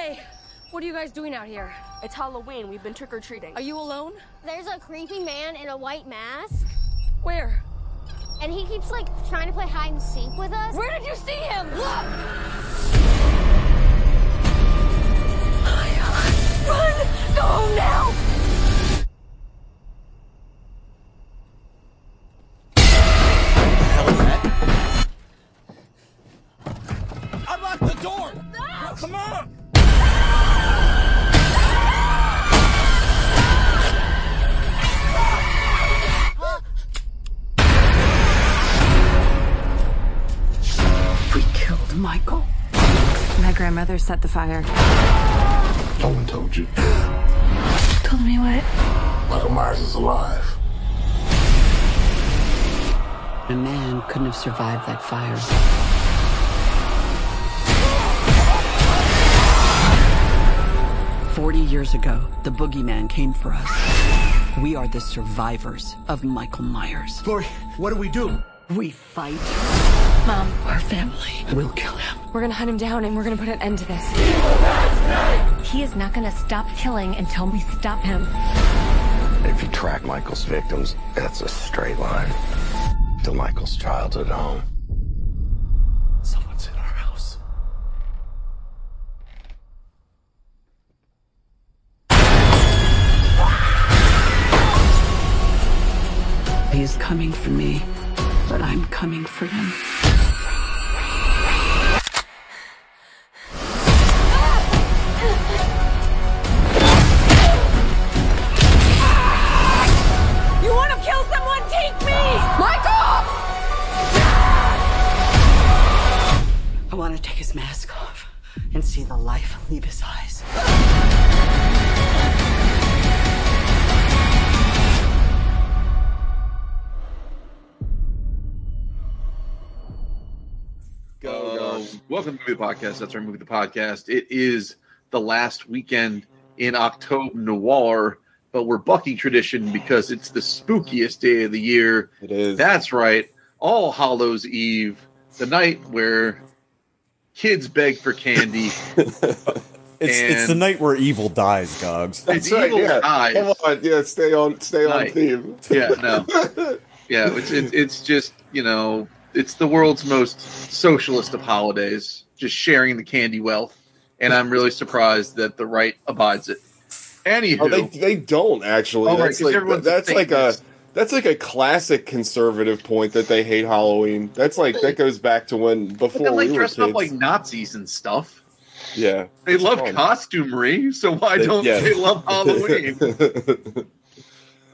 Hey, what are you guys doing out here? It's Halloween. We've been trick or treating. Are you alone? There's a creepy man in a white mask, Where? and he keeps like trying to play hide and seek with us. Where did you see him? Look! Run! Go home now! My set the fire. No one told you. Told me what? Michael Myers is alive. A man couldn't have survived that fire. Forty years ago, the boogeyman came for us. We are the survivors of Michael Myers. Laurie, what do we do? We fight. Mom, Our family will kill him. we're gonna hunt him down and we're gonna put an end to this. He is not gonna stop killing until we stop him. If you track Michael's victims, that's a straight line to Michael's childhood home. Someone's in our house. He is coming for me, but I'm coming for him. You want to kill someone? Take me! Michael! I want to take his mask off and see the life leave his eyes. Welcome to Movie Podcast. That's our movie, the podcast. It is the last weekend in October Noir, but we're bucking tradition because it's the spookiest day of the year. It is. That's right, All Hallows Eve, the night where kids beg for candy. It's it's the night where evil dies, Gogs. That's It's right. evil Yeah. eyes. Come on. Yeah. Stay on. Stay on Night. theme. yeah, no, yeah, it's it, it's just you know, it's the world's most socialist of holidays, just sharing the candy wealth, and I'm really surprised that the right abides it. Anywho, Oh, they they don't actually. Oh, right, that's 'cause like that's like a that's like a classic conservative point that they hate Halloween. That's like that goes back to when before they, like we were dressing up like Nazis and stuff. yeah, They love fun. costumery, so why They- don't yeah. they love Halloween?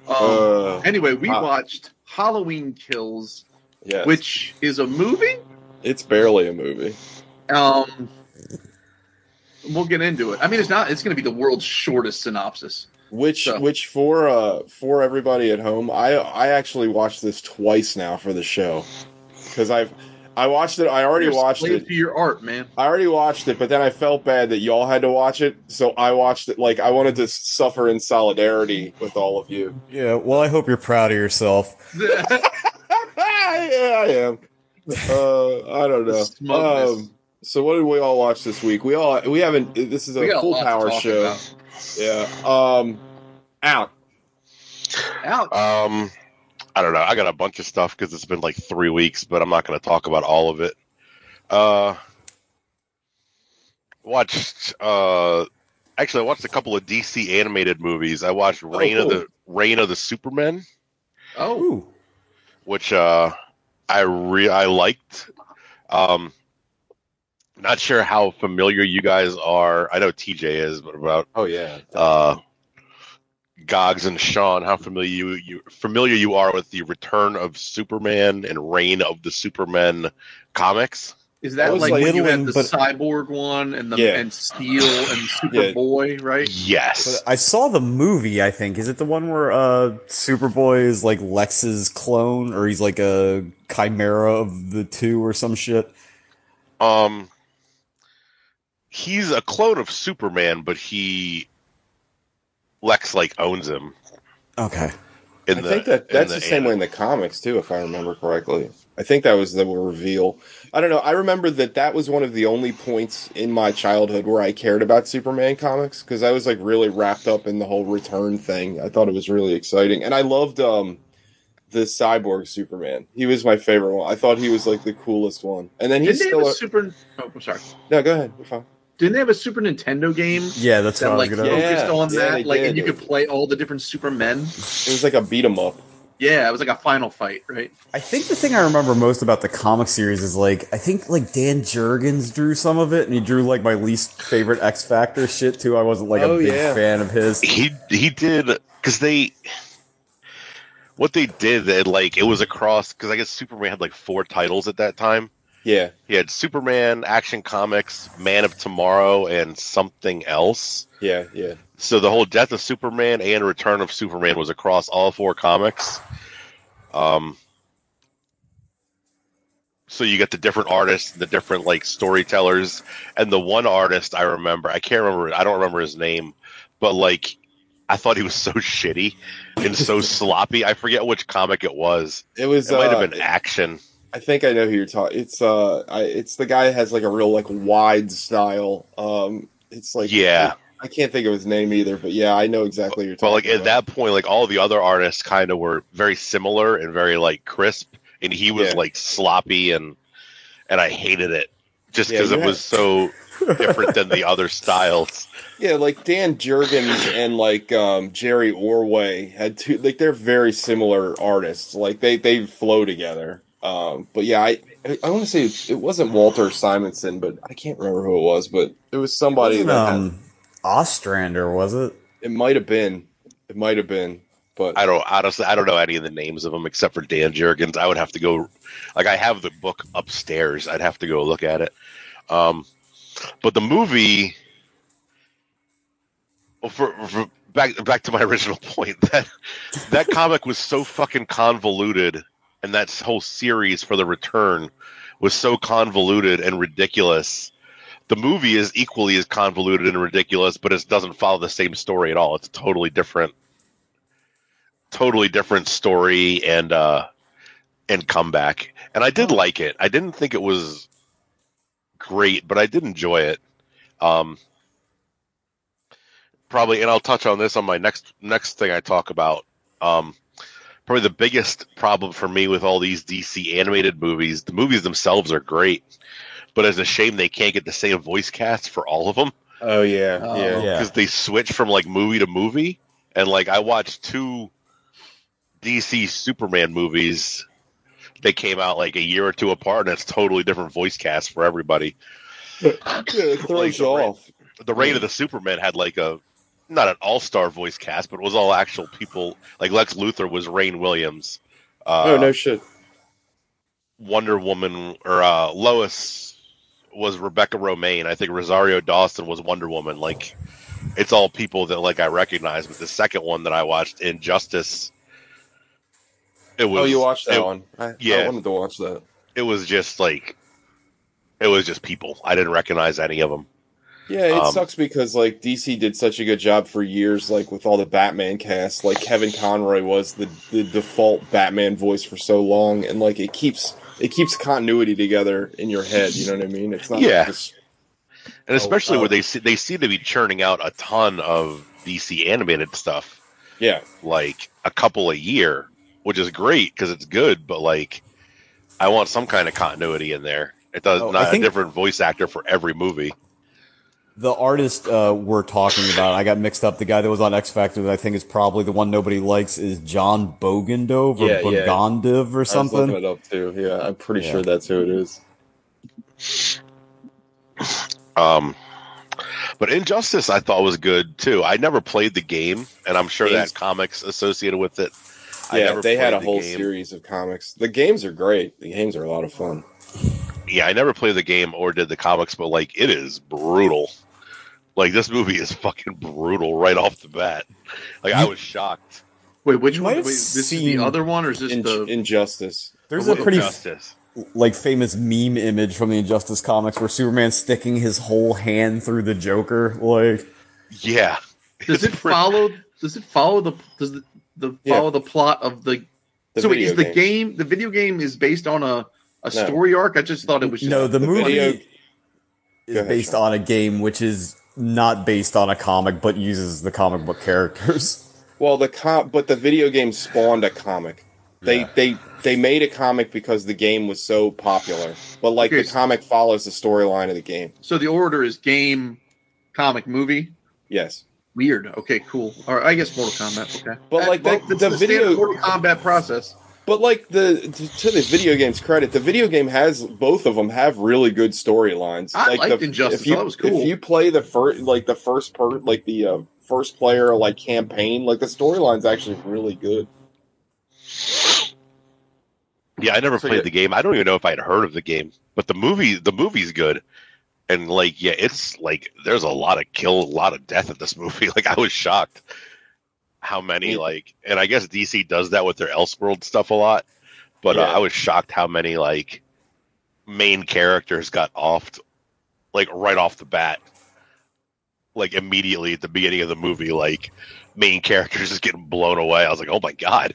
Um, Uh, anyway, we ah. watched Halloween Kills, yes. which is a movie. it's barely a movie. Um, we'll get into it. I mean, it's not. It's going to be the world's shortest synopsis. Which So- which for uh for everybody at home, I I actually watched this twice now for the show because I've I watched it. I already You're watched it. to your art, man. I already watched it, but then I felt bad that y'all had to watch it, so I watched it. Like I wanted to suffer in solidarity with all of you. Yeah, well, I hope you're proud of yourself. yeah, I am. Uh, I don't know. Um, so what did we all watch this week? We all we haven't. This is a We got a full power show. about. Yeah. Um, out. Out. Um, I don't know. I got a bunch of stuff because it's been like three weeks, but I'm not going to talk about all of it. Uh, watched. Uh, actually, I watched a couple of DC animated movies. I watched Reign of cool. the Reign of the Supermen, Oh, Ooh. Which uh, I re I liked. Um, not sure how familiar you guys are. I know TJ is, but about Oh yeah. uh, Gogs and Sean, how familiar you, you familiar you are with the Return of Superman and Reign of the Supermen comics? Is that was like, like when you had the but- cyborg one and the Yeah. and Steel and Superboy, right? Yes. But I saw the movie, I think. Is it the one where uh Superboy is like Lex's clone or he's like a chimera of the two or some shit? Um, he's a clone of Superman, but he Lex like owns him. Okay. In I the, think that in that's the, same way in the comics too, if I remember correctly. I think that was the reveal. I don't know. I remember that that was one of the only points in my childhood where I cared about Superman comics because I was like really wrapped up in the whole return thing. I thought it was really exciting, and I loved um the cyborg Superman. He was my favorite one. I thought he was like the coolest one. And then he's Didn't they still have a a- Super? Oh, I'm sorry. no. Go ahead. You're fine. Didn't they have a Super Nintendo game? Yeah, that's that what I was like gonna- focused Yeah, on yeah, that, they like, and you could play all the different Supermen. It was like a beat 'em up. Yeah, it was like a final fight, right? I think the thing I remember most about the comic series is like I think like Dan Jurgens drew some of it, and he drew like my least favorite X Factor shit too. I wasn't like Oh, a big yeah. fan of his. he he did because they what they did they like it was across because I guess Superman had like four titles at that time. Yeah. He had Superman, Action Comics, Man of Tomorrow, and something else. Yeah. Yeah. So the whole Death of Superman and Return of Superman was across all four comics. Um, so you get the different artists, the different like storytellers, and the one artist I remember, I can't remember, I don't remember his name, but like I thought he was so shitty and so sloppy. I forget which comic it was. It was. It might uh, have been Action. I think I know who you're talking. It's uh, I, it's the guy that has like a real like wide style. Um, it's like Yeah. I, can't think of his name either, but yeah, I know exactly what you're But talking. like at that point, like all the other artists kind of were very similar and very like crisp, and he was Yeah. like sloppy and and I hated it just because you it had- was so different than the other styles. Yeah, like Dan Jurgens and like um, Jerry Ordway had two. Like they're very similar artists. Like they they flow together. Um, but yeah, I I want to say it, it wasn't Walter Simonson, but I can't remember who it was. But it was somebody Wasn't, that had, um, Ostrander was it? it might have been. It might have been. But I don't honestly, I don't know any of the names of them except for Dan Jurgens. I would have to go, like I have the book upstairs. I'd have to go look at it. Um, but the movie, well, for, for back back to my original point that that comic was so fucking convoluted, and that whole series for the Return was so convoluted and ridiculous. The movie is equally as convoluted and ridiculous, but it doesn't follow the same story at all. It's a totally different totally different story and uh and comeback. And i did like it. I didn't think it was great but i did enjoy it. Um probably and i'll touch on this on my next next thing i talk about. Um probably the biggest problem for me with all these dc animated movies the movies themselves are great but it's a shame they can't get the same voice cast for all of them oh yeah, Oh. yeah, Yeah. because they switch from like movie to movie and like i watched two dc superman movies they came out like a year or two apart and it's totally different voice cast for everybody yeah. It throws you off. the reign of the superman had like a not an all-star voice cast but it was all actual people like lex luthor was rainn williams uh, oh no shit. wonder woman or uh, lois was rebecca romijn i think rosario dawson was wonder woman like it's all people that like i recognize but the second one that i watched injustice it was oh, you watched that it- one? I, yeah. I wanted to watch that. it was just like it was just people. I didn't recognize any of them. Yeah, it Um, sucks because like DC did such a good job for years, like with all the Batman cast. Like Kevin Conroy was the the default Batman voice for so long, and like it keeps it keeps continuity together in your head. You know what I mean? It's not Yeah. like this, And oh, especially oh. where they se- they seem to be churning out a ton of DC animated stuff, yeah, like a couple a year, which is great because it's good. But like, I want some kind of continuity in there. It does Oh, not think- a different voice actor for every movie. The artist uh, we're talking about, I got mixed up. The guy that was on X Factor, that I think is probably the one nobody likes, is Jon Bogdanove or Yeah, yeah. Bogandiv or I was looking something. it up too. Yeah, I'm pretty Yeah. sure that's who it is. Um, but Injustice, I thought was good too. I never played the game, and I'm sure Games- that comics associated with it. I Yeah, never they had a the whole game. series of comics. The games are great. The games are a lot of fun. yeah, I never played the game or did the comics, but like it is brutal. Like this movie is fucking brutal right off the bat. Like I was shocked. Wait, which one? might Wait, this is the other one, or is this In- the? Injustice. There's a pretty f- Justice. like famous meme image from the Injustice comics where Superman sticking his whole hand through the Joker. Like, Yeah. does it pretty- follow? Does it follow the? Does the, the Yeah. follow the plot of the. The so wait, video is the game. game the video game is based on a a No. story arc? I just thought it was just No, the, The movie video- is Go ahead, based on a game which is not based on a comic but uses the comic book characters. Well, the com- but the video game spawned a comic. They Yeah. they they made a comic because the game was so popular. But like Okay, the so- comic follows the storyline of the game. so the order is game, comic, movie. Yes. Weird. Okay, cool. Or I guess Mortal Kombat. Okay, But, like, well, the- it's the the video- Mortal Kombat process. But like the to, to the video game's credit, the video game has both of them have really good storylines. I like liked the, Injustice. If you, I was cool. If you play the first, like the first part, like the uh, first player like campaign, like the storyline's actually really good. Yeah, I never So, played yeah. the game. I don't even know if I'd heard of the game, but the movie, the movie's good, and like, yeah, it's like there's a lot of kill, a lot of death in this movie. Like, I was shocked how many Yeah. like, and I guess DC does that with their Elseworld stuff a lot, but uh, I was shocked how many like main characters got offed, like right off the bat, like immediately at the beginning of the movie, like main characters just getting blown away. I was like, oh my god.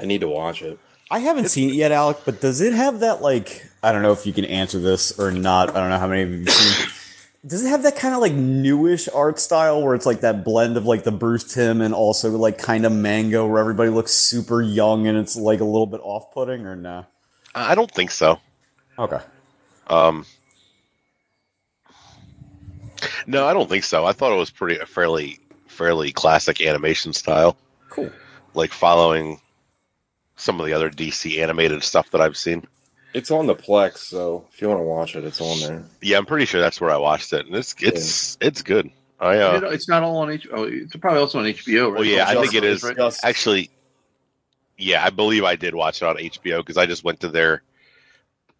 I need to watch it. I haven't seen it yet, Alec, but does it have that like I don't know if you can answer this or not. I don't know how many of you have seen. Does it have that kind of like newish art style where it's like that blend of like the Bruce Timm and also like kind of manga where everybody looks super young and it's like a little bit off putting or no? I don't think so. Okay. Um, no, I don't think so. I thought it was pretty fairly fairly classic animation style, Cool. like following some of the other DC animated stuff that I've seen. It's on the Plex, so if you want to watch it, it's on there. Yeah, I'm pretty sure that's where I watched it, and it's it's it's good. I uh, It- it's not all on HBO. Oh, it's probably also on HBO, right? well, yeah, I think it is. Right? Actually. Yeah, I believe I did watch it on HBO because I just went to their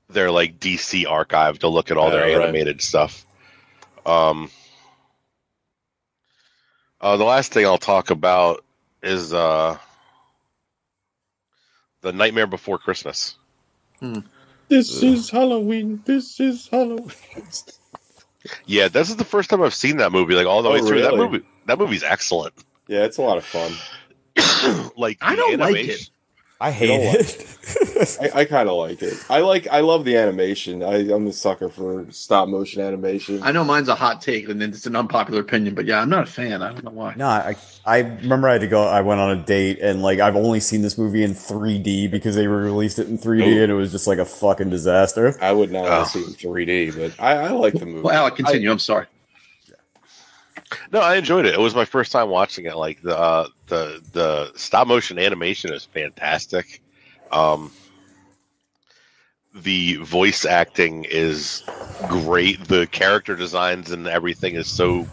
their like DC archive to look at all their Oh, right. animated stuff. Um, uh, the last thing I'll talk about is uh, the Nightmare Before Christmas. This is Halloween. This is Halloween. Yeah, this is the first time I've seen that movie, like all the Oh, way through. That movie, that movie's excellent. Yeah, it's a lot of fun. like I don't like it. I hate don't like it. I, I kind of like it. I like. I love the animation. I, I'm a sucker for stop motion animation. I know mine's a hot take, and then it's an unpopular opinion, but yeah, I'm not a fan. I don't know why. No, I I remember I had to go. I went on a date and like I've only seen this movie in 3D because they released it in 3D Oh. and it was just like a fucking disaster. I would not Oh. want to see it in 3D, but I, I like the movie. Well, Alec, continue. I, am sorry. No, I enjoyed it. It was my first time watching it. Like the uh, the the stop motion animation is fantastic. Um, the voice acting is great. The character designs and everything is so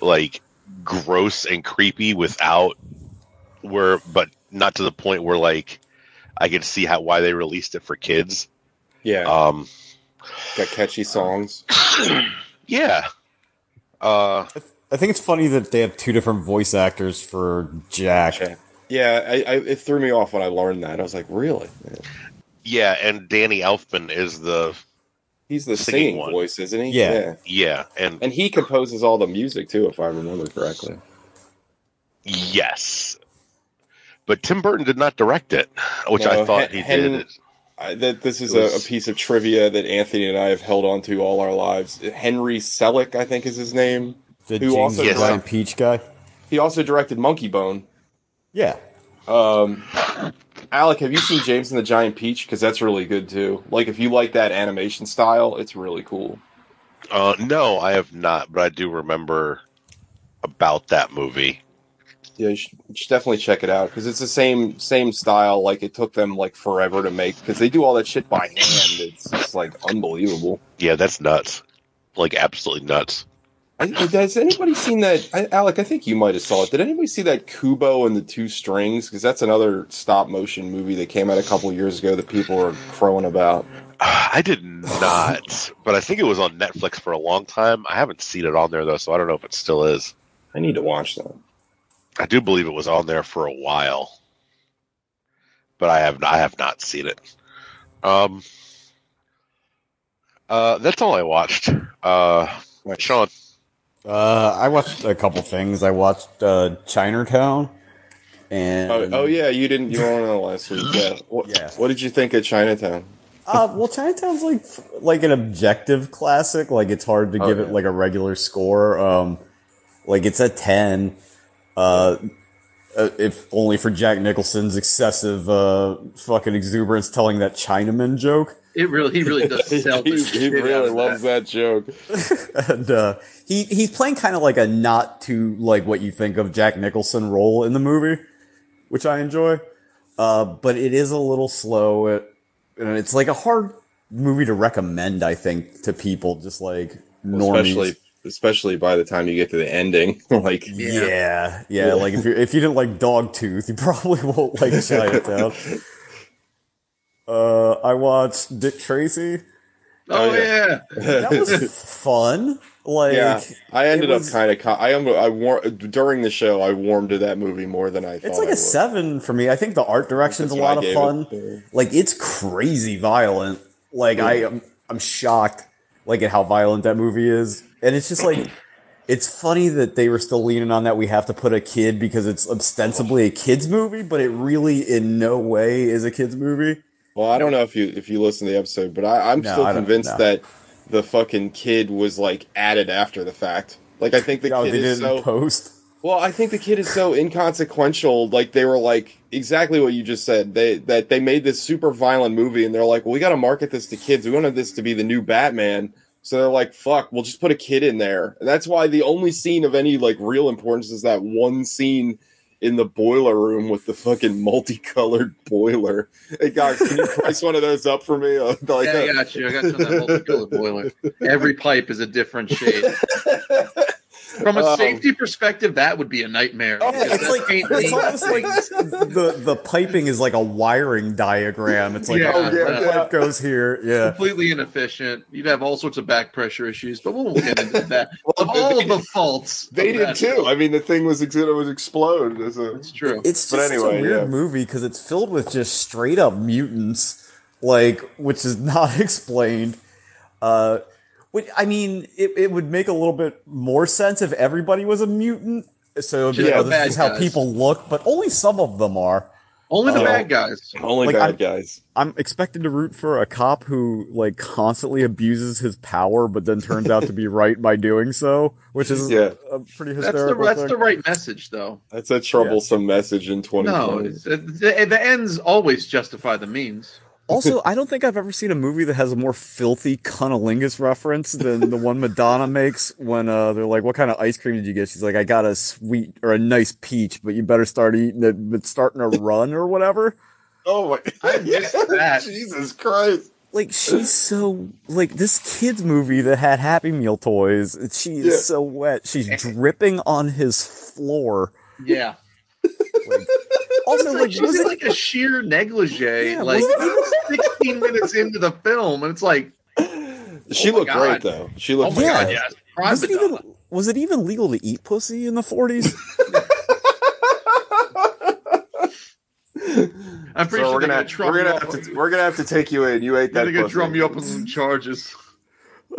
like gross and creepy without where, but not to the point where like I can see how why they released it for kids. yeah, Um, got catchy songs. yeah. Uh, I think it's funny that they have two different voice actors for Jack. Yeah, I, I, it threw me off when I learned that. I was like, really? yeah, and Danny Elfman is the He's the Singing singing, one. voice, isn't he? Yeah. yeah, and And he composes all the music too, if I remember correctly. Yes. But Tim Burton did not direct it, which No, I thought Hen- he Hen- did. I, that this is It a, a piece of trivia that Anthony and I have held on to all our lives. Henry Selick, I think, is his name. The Who James also and Yes. Giant Peach guy. He also directed Monkey Bone. Yeah. Um, Alec, have you seen James and the Giant Peach? Because that's really good too. Like, if you like that animation style, it's really cool. Uh, no, I have not, but I do remember about that movie. Yeah, you should, you should definitely check it out because it's the same same style. Like, it took them like forever to make because they do all that shit by hand. It's just like unbelievable. Yeah, that's nuts. Like absolutely nuts. I, has anybody seen that, I, Alec? I think you might have saw it. Did anybody see that Kubo and the Two Strings? Because that's another stop motion movie that came out a couple years ago that people are crowing about. I did not, but I think it was on Netflix for a long time. I haven't seen it on there though, so I don't know if it still is. I need to watch that. I do believe it was on there for a while, but I have I have not seen it. Um, uh, that's all I watched. Uh, Sean, Uh, I watched a couple things. I watched uh, Chinatown. And Oh, oh yeah, you didn't. You weren't on last week. Yeah. What, Yeah. What did you think of Chinatown? Uh, well, Chinatown's like like an objective classic. Like it's hard to Oh, give yeah. it like a regular score. Um, like it's a ten. Uh, uh, if only for Jack Nicholson's excessive uh, fucking exuberance telling that Chinaman joke. It really, he really does sell he, he really loves that joke. and uh, he he's playing kind of like a not too like what you think of Jack Nicholson role in the movie, which I enjoy. Uh, but it is a little slow. It, and it's like a hard movie to recommend. I think to people just like normies. especially especially by the time you get to the ending. like yeah, yeah, Like if you if you didn't like Dogtooth, you probably won't like Chinatown. uh, I watched Dick Tracy. Oh, yeah. that was fun. Like yeah, I ended it up kind of. I am. I war- during the show. I warmed to that movie more than I thought. It's like I a would. seven for me. I think the art direction's a That's what lot of fun. it. Like it's crazy violent. Like I am, I'm shocked, like at how violent that movie is, and it's just like. It's funny that they were still leaning on that we have to put a kid because it's ostensibly a kids movie, but it really in no way is a kids movie. Well, I don't know if you if you listen to the episode, but I, I'm No, still I convinced no. that the fucking kid was like added after the fact. Like I think the Oh, kid is so post. well. I think the kid is so inconsequential. Like they were like exactly what you just said. They that they made this super violent movie, and they're like, well, we got to market this to kids. We wanted this to be the new Batman. So they're like, fuck, we'll just put a kid in there. And that's why the only scene of any like real importance is that one scene in the boiler room with the fucking multicolored boiler. Hey guys, can you price one of those up for me? Uh, like, yeah, I got you. I got you on that multicolored boiler. Every pipe is a different shade. From a Um, safety perspective, that would be a nightmare. Yeah, it's like it's almost like the the piping is like a wiring diagram. It's like Yeah, oh, yeah, the yeah. pipe goes here. Yeah, completely inefficient. You'd have all sorts of back pressure issues, but we won't get into that. of all of the faults, they did that- too. I mean, the thing was it was explode. As a, It's true. it's But just anyway, a weird yeah. movie because it's filled with just straight up mutants, like which is not explained. Uh, which I mean, it, it would make a little bit more sense if everybody was a mutant. So it'd be Just like, oh, this is how guys. people look, but only some of them are. Only the Oh. bad guys. only Like, bad I'm- guys. I'm expected to root for a cop who like constantly abuses his power, but then turns out to be right by doing so, which is Yeah. a pretty That's the hysterical that's the right message, though. That's a troublesome message in 2020. No, it's, uh, the, the ends always justify the means. Also, I don't think I've ever seen a movie that has a more filthy cunnilingus reference than the one Madonna makes when uh, they're like, "What kind of ice cream did you get?" She's like, "I got a sweet or a nice peach, but you better start eating it. It's starting to run or whatever." Oh my! I missed that. Jesus Christ! Like she's so like this kid's movie that had Happy Meal toys. She is Yeah. so wet. She's dripping on his floor. Yeah. Also, It's like, like she's was like a sheer negligee, Yeah, like 16 minutes into the film, and it's like, She Oh looked God. great though. She oh looked. my Yeah. god, yes, was it even was it even legal to eat pussy in the forties? I'm pretty So sure we're gonna gonna we're gonna have to we're gonna have to take you in. You ate that. They're gonna pussy. drum you up with some charges.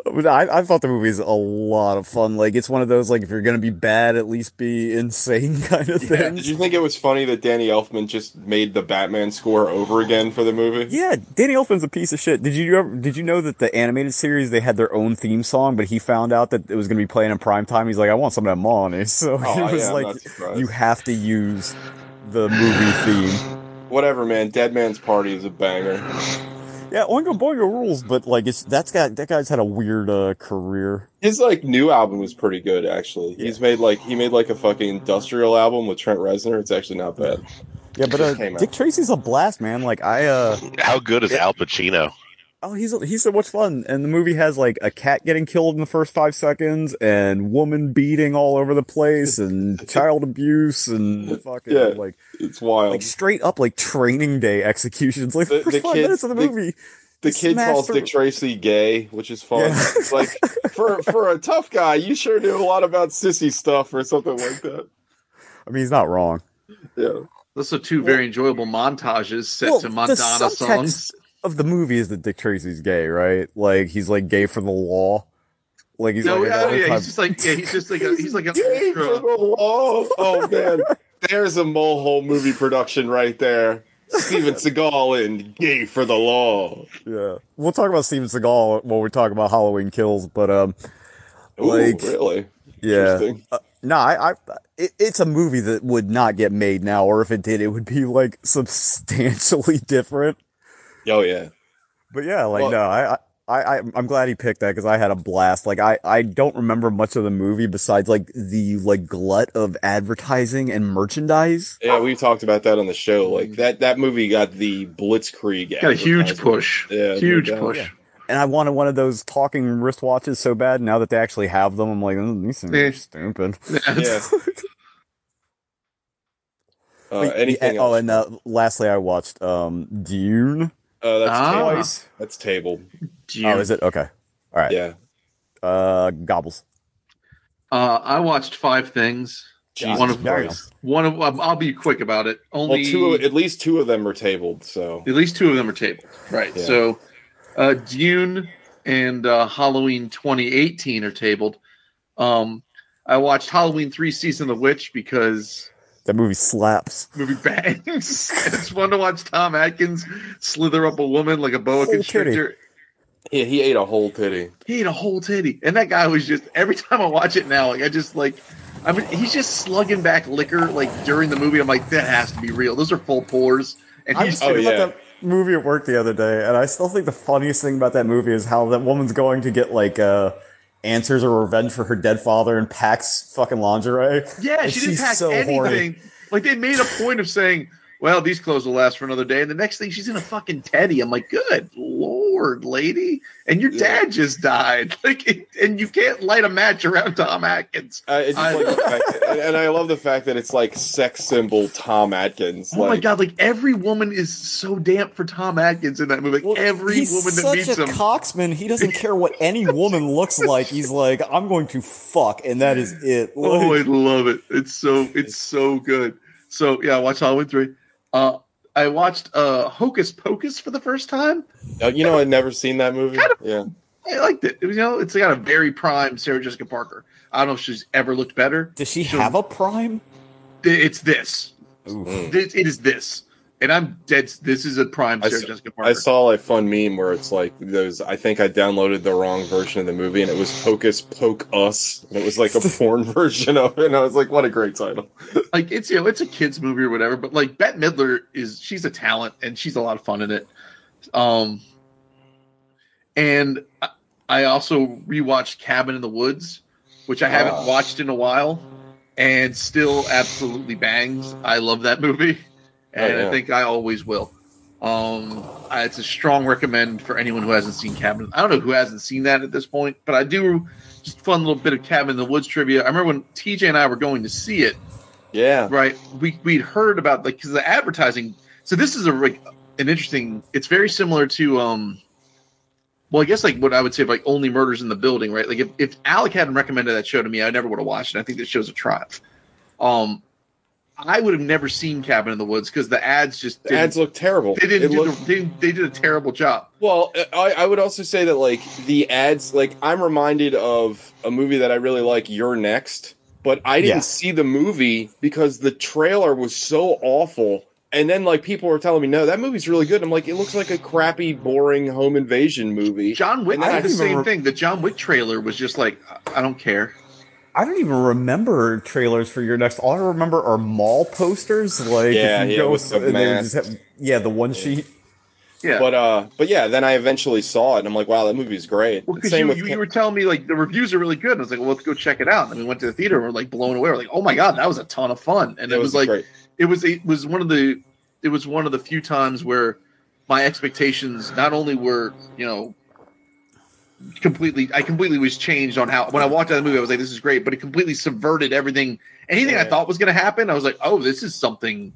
I, I thought the movie is a lot of fun. Like it's one of those like if you're gonna be bad, at least be insane kind of Did things. you think it was funny that Danny Elfman just made the Batman score over again for the movie? Yeah, Danny Elfman's a piece of shit. Did you ever, did you know that the animated series they had their own theme song, but he found out that it was going to be playing in prime time. He's like, I want some of that money, so Oh, he was yeah, like, you have to use the movie theme. Whatever, man. Dead Man's Party is a banger. Yeah, Oingo Boingo rules, but like it's that's got that guy's had a weird uh, career. His like new album was pretty good actually. He's made like he made like a fucking industrial album with Trent Reznor. It's actually not bad. Yeah, but uh, came out. Dick Tracy's a blast, man. Like I uh How good is Al Pacino? Oh, he's he's so much fun, and the movie has like a cat getting killed in the first five seconds, and woman beating all over the place, and child abuse, and fucking Yeah. like It's wild. like straight up like training day executions. Like the, The- first the five kid- minutes of the the- movie, the he kid smashed calls through- Dick Tracy gay, which is fun. Yeah. It's like for for a tough guy, you sure knew a lot about sissy stuff or something like that. I mean, he's not wrong. Yeah. Those are two very enjoyable montages set Well, to the Madonna subtext songs. Of the movie is that Dick Tracy's gay, right? Like he's like gay for the law. Like he's No, like, yeah, yeah, he's just like yeah, he's just like a, he's like a Gay for the law. Oh man, There's a molehole movie production right there. Steven Seagal in Gay for the Law. Yeah, we'll talk about Steven Seagal when we talk about Halloween Kills, but um, Ooh, like really? yeah, Interesting. uh, no, I, I it, it's a movie that would not get made now, or if it did, it would be like substantially different. Oh yeah. But yeah, like Well- no, I, I, I, I'm glad he picked that because I had a blast. Like I, I don't remember much of the movie besides like the like glut of advertising and merchandise. Yeah, we talked about that on the show. Like that that movie got the Blitzkrieg. Got a huge push. Yeah, huge no push. Yeah. And I wanted one of those talking wristwatches so bad. Now that they actually have them, I'm like, oh, these things Yeah. are stupid. Yeah. Uh, anything yeah, else? Oh, and uh, lastly, I watched um Dune. Uh, that's Ah. table. Twice. That's table. Oh, is it okay? All right. Yeah. Uh, gobbles. Uh, I watched five things. Jesus one of Christ. one of um, I'll be quick about it. Well, Only two at least two of them are tabled. So At least two of them are tabled. Right. Yeah. So uh, Dune and uh, Halloween 2018 are tabled. Um, I watched Halloween 3 Season of the Witch because That movie slaps. movie bangs. it's fun to watch Tom Atkins slither up a woman like a boa Whole constrictor. yeah, he ate a whole titty. He ate a whole titty. And that guy was just, every time I watch it now, like I just like, I mean, he's just slugging back liquor like during the movie. I'm like, that has to be real. Those are full pours. And I he's was Oh, yeah. about that movie at work the other day, and I still think the funniest thing about that movie is how that woman's going to get like uh answers or revenge for her dead father and packs fucking lingerie. Yeah, she didn't pack so anything. horny. Like they made a point of saying, "Well, these clothes will last for another day," and the next thing she's in a fucking teddy. I'm like, "Good lord, lady!" And your dad just died. Like, it, and you can't light a match around Tom Atkins. Uh, I- like that- and, and I love the fact that it's like sex symbol Tom Atkins. Oh my god! Like every woman is so damp for Tom Atkins in that movie. Like every He's woman that such meets a him. cocksman. He doesn't care what any woman looks like. He's like, I'm going to fuck, and that is it. Oh, I love it. It's so it's so good. So yeah, watch Halloween three. Uh, I watched uh Hocus Pocus for the first time. Uh, you know, I'd never seen that movie. Yeah. I liked it. It was, you know, it's got a very prime Sarah Jessica Parker. I don't know if she's ever looked better. does she So- have a prime? It's this. This- It is this. And I'm dead. This is a prime I Sarah s- Jessica Parker. I saw a fun meme where it's like those. I think I downloaded the wrong version of the movie, and it was Hocus Poke Us. And it was like a porn version of it. And I was like, "What a great title!" like it's you know it's a kids movie or whatever, but like Bette Midler is she's a talent and she's a lot of fun in it. Um, and I- I also rewatched Cabin in the Woods, which I haven't Ah. watched in a while, and still absolutely bangs. I love that movie, and Oh, yeah. I think I always will. Um, I- it's a strong recommend for anyone who hasn't seen Cabin. I don't know who hasn't seen that at this point, but I do. Just fun little bit of Cabin in the Woods trivia. I remember when TJ and I were going to see it Yeah. right we we'd heard about like because the advertising so this is a like an interesting it's very similar to um well i guess like what i would say like only murders in the building right like if, if alec hadn't recommended that show to me i never would have watched it i think this show's a triumph um i would have never seen cabin in the woods because the ads just The didn't, ads look terrible. they didn't looked- the, they, didn't- they did a terrible job Well, I, I would also say that like the ads, like I'm reminded of a movie that I really like, You're Next, but I didn't Yeah. see the movie because the trailer was so awful. And then like people were telling me, no, that movie's really good. I'm like, it looks like a crappy, boring home invasion movie. john wick And I did the don't same re- thing the john wick trailer was just like i don't care I don't even remember trailers for your next. All I remember are mall posters. Like, Yeah, if you yeah, go with the and mask. just have- yeah, the one sheet. yeah But uh, but yeah, then I eventually saw it, and I'm like, wow, that movie's great. Well, because Same you, with you, you were telling me like the reviews are really good. And I was like, well, let's go check it out. And we went to the theater. and We're like blown away. We're like, oh my god, that was a ton of fun. And it, It was, was like great. it was it was one of the it was one of the few times where my expectations not only were you know completely I completely was changed on how when I watched that movie I was like this is great, but it completely subverted everything. Anything I thought was going to happen, I was like, oh, this is something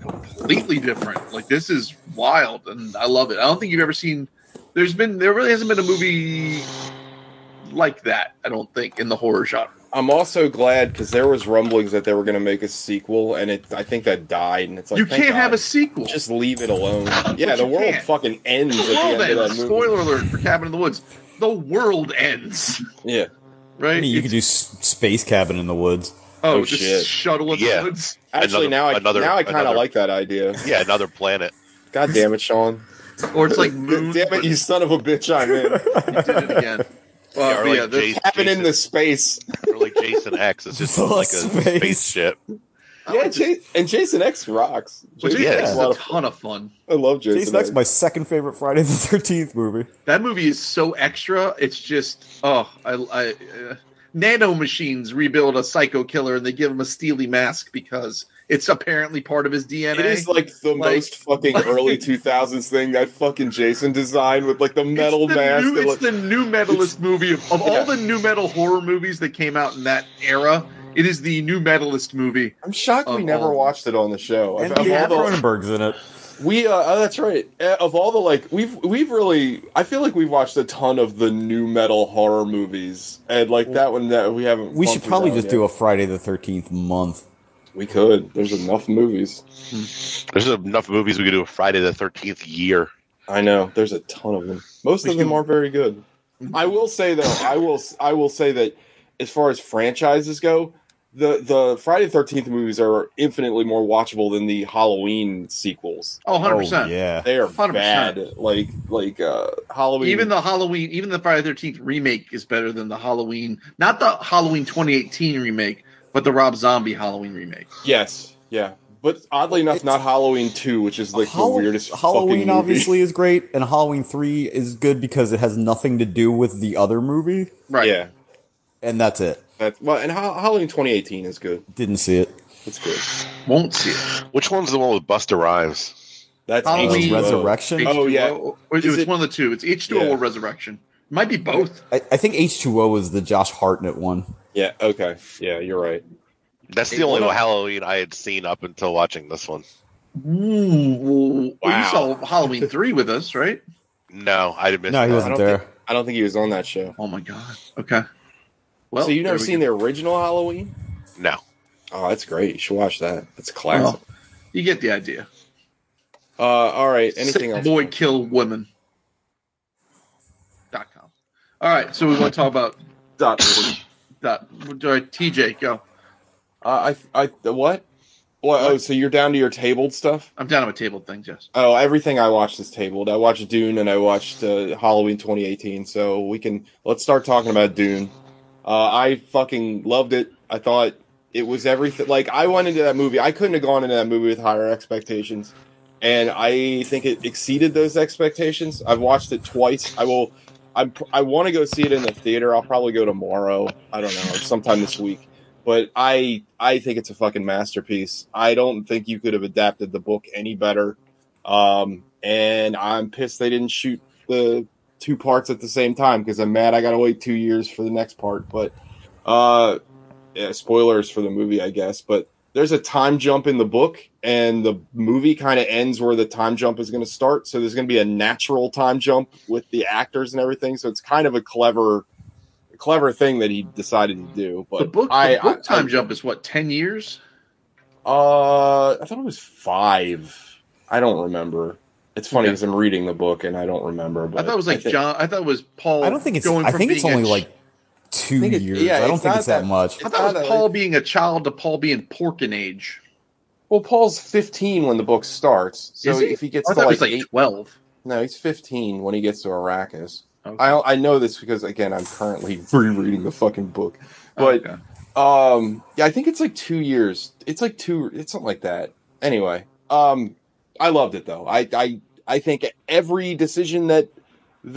completely different. Like this is wild, and I love it. I don't think you've ever seen. There's been there really hasn't been a movie like that. I don't think in the horror genre. I'm also glad because there was rumblings that they were going to make a sequel, and it I think that died. And it's like you can't have a sequel. Just leave it alone. Yeah, the world can't. fucking ends the at the end of ends. that movie. Spoiler alert for Cabin in the Woods. The world ends. Yeah. Right? I mean, you It's- could do s- Space Cabin in the Woods. Oh, Oh, just shit. shuttle in Yeah. the woods. Actually, Another- now I another- now I kind of like that idea. Yeah, another planet. God damn it, Sean! Or it's like moon. damn it, you son of a bitch! I'm in. you did it again. Well, Yeah, or but like yeah, that's- Jason, in the space. or like Jason X. It's just like a space. Spaceship. Yeah, Ja- and Jason X rocks. well, Jason Jason Yeah. X X is is a lot a of ton of fun. I love Jason, Jason X, X. my second favorite Friday the Thirteenth movie. That movie is so extra. It's just oh, I, I uh, nano machines rebuild a psycho killer and they give him a steely mask because it's apparently part of his DNA. It is like the Like- most fucking early 2000s thing that fucking Jason designed with like the metal it's the mask. New, it's like- the new metalist movie of, of Yeah. all the nu metal horror movies that came out in that era. It is the new metalist movie. I'm shocked we never all- watched it on the show. And Of- of yeah, all the- Cronenberg's in it. we uh, oh, that's right. Uh, Of all the like, we've we've really, I feel like we've watched a ton of the nu metal horror movies, and like that one that we haven't. We should probably just one do a Friday the Thirteenth month. We could. There's enough movies. There's enough movies we could do a Friday the Thirteenth year. I know. There's a ton of them. Most We of them should- aren't very good. I will say though, I will I will say that as far as franchises go, the the Friday Thirteenth movies are infinitely more watchable than the Halloween sequels. Oh, 100 Oh percent. yeah, They are 100%. bad. Like like uh Halloween. Even the Halloween, even the Friday Thirteenth remake is better than the Halloween, not the Halloween 2018 remake, but the Rob Zombie Halloween remake. yes, yeah. But oddly enough, It's- not Halloween two, which is like Hall- the weirdest. Halloween fucking movie. obviously is great, and Halloween Three is good because it has nothing to do with the other movie, Right. Yeah. and that's it. That, well, and Halloween 2018 is good. Didn't see it. It's good. Won't see it. Which one's the one with Busta Rhymes? That's Halloween H2O. Resurrection? Oh, yeah. H2O, or Is it's it- one of the two. It's H2O Yeah. or Resurrection. It might be both. I, I think H two O is the Josh Hartnett one. Yeah. Okay. Yeah, you're right. That's the only Halloween I had seen up until watching this one. Ooh, well, you saw Halloween three with us, right? No, I didn't miss No, he that. Wasn't don't there. think I don't think he was on that show. Oh my god. Okay. Well, so you've never seen go. the original Halloween? No. Oh, that's great. You should watch that. That's a classic. Well, you get the idea. Uh, all right. Anything Sick else? Boy kill women. Dot com. All right, so we want to talk about Dot. dot. all right, TJ, go. Uh, I, I, the what? What? Oh, so you're down to your tabled stuff? I'm down to my tabled things. Yes. Oh, everything I watched is tabled. I watched Dune and I watched uh, Halloween 2018. So we can let's start talking about Dune. Uh, I fucking loved it. I thought it was everything. Like I went into that movie. I couldn't have gone into that movie with higher expectations, and I think it exceeded those expectations. I've watched it twice. I will. I I want to go see it in the theater. I'll probably go tomorrow. I don't know, sometime this week. But I I think it's a fucking masterpiece. I don't think you could have adapted the book any better. Um, and I'm pissed they didn't shoot the two parts at the same time because I'm mad I got to wait two years for the next part. But uh, yeah, spoilers for the movie, I guess. But there's a time jump in the book, and the movie kind of ends where the time jump is going to start. So there's going to be a natural time jump with the actors and everything. So it's kind of a clever, clever thing that he decided to do. But The book, the I, book I- time I- jump is what ten years. uh, I thought it was five. I don't remember. It's funny Okay. because I'm reading the book and I don't remember. But I thought it was like think- John. I thought it was Paul. I don't think it's. Going I think it's only a- like two think years. yeah, I don't think it's that, that- much. I thought it was not a- Paul being a child to Paul being pork in age. Well, Paul's 15 when the book starts. So Is he? if he gets I to thought like, it was like eight, twelve. no, he's 15 when he gets to Arrakis. Okay. I I know this because again I'm currently rereading the fucking book, but Okay. um yeah I think it's like two years. It's like two. It's something like that. Anyway, um I loved it though. I I I think every decision that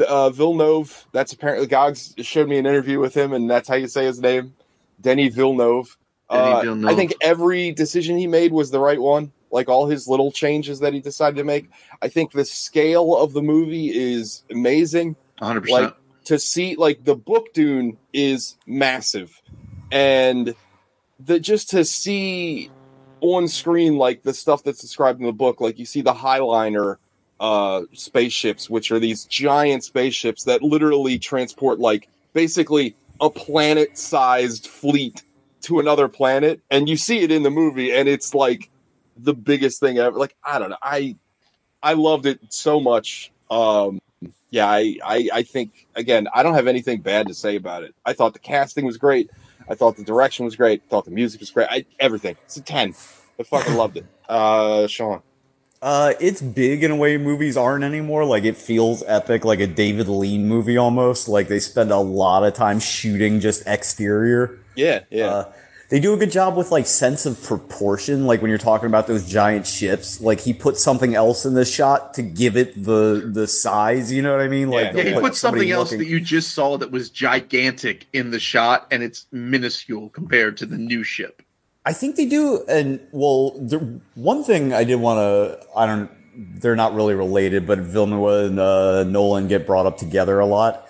uh, Villeneuve, that's apparently Gogs showed me an interview with him, and that's how you say his name, Denny Villeneuve. Denny Uh, Villeneuve. I think every decision he made was the right one. Like all his little changes that he decided to make. I think the scale of the movie is amazing One hundred percent. like to see like the book dune is massive and the just to see on screen like the stuff that's described in the book like you see the heighliner uh spaceships which are these giant spaceships that literally transport like basically a planet sized fleet to another planet and you see it in the movie and it's like the biggest thing ever like i don't know i i loved it so much um yeah, I, I, I think again, I don't have anything bad to say about it. I thought the casting was great. I thought the direction was great. I thought the music was great. I, everything. It's a ten. I fucking loved it. Uh, Sean. Uh, it's big in a way movies aren't anymore. Like it feels epic, like a David Lean movie almost. Like they spend a lot of time shooting just exterior. Yeah, yeah. Uh, they do a good job with like sense of proportion. Like when you're talking about those giant ships, like he put something else in the shot to give it the the size. You know what I mean? Like Yeah, he put something else looking- that you just saw that was gigantic in the shot, and it's minuscule compared to the new ship. I think they do, and well, the, one thing I did want to, I don't, they're not really related, but Villeneuve and uh, Nolan get brought up together a lot.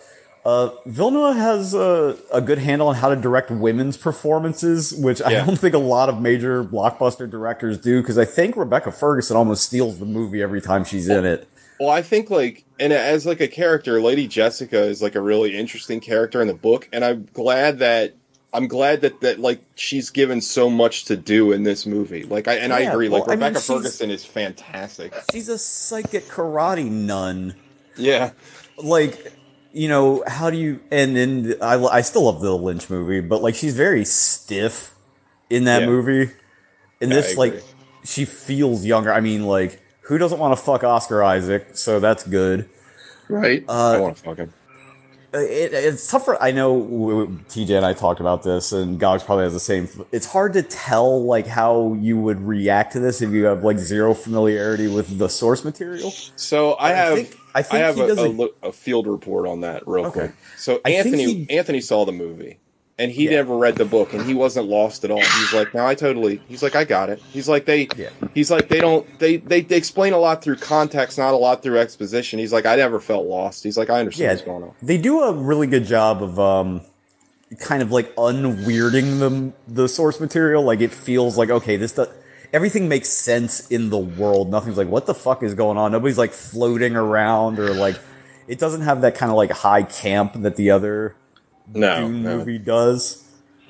Uh, Villeneuve has a, a good handle on how to direct women's performances, which I don't think a lot of major blockbuster directors do, because I think Rebecca Ferguson almost steals the movie every time she's in it. Well, I think like, and as like a character, Lady Jessica is like a really interesting character in the book, and I'm glad that I'm glad that that like she's given so much to do in this movie. Like, I and I Yeah, agree. Like well, I mean, Rebecca Ferguson is fantastic. She's a psychic karate nun. Yeah, like you know how do you and then I, I still love the lynch movie but like she's very stiff in that Yeah. movie in Yeah, this like she feels younger i mean like who doesn't want to fuck oscar isaac so that's good Right. I uh, want to fuck him. it, it's tougher. I know w- w- TJ and I talked about this, and Gogs probably has the same. It's hard to tell like how you would react to this if you have like zero familiarity with the source material. So I I have think- I think have he a, does a, a- a field report on that real Okay. quick. So I Anthony he- Anthony saw the movie and he Yeah. never read the book and he wasn't lost at all. He's like, no, I totally. He's like, I got it. He's like, they. Yeah. He's like, they don't. They, they they explain a lot through context, not a lot through exposition. He's like, I never felt lost. He's like, I understand Yeah, what's going on. they do a really good job of um, kind of like unweirding the the source material. Like it feels like okay, this does, everything makes sense in the world. Nothing's like what the fuck is going on. Nobody's like floating around or like it doesn't have that kind of like high camp that the other No, Dune no, movie does.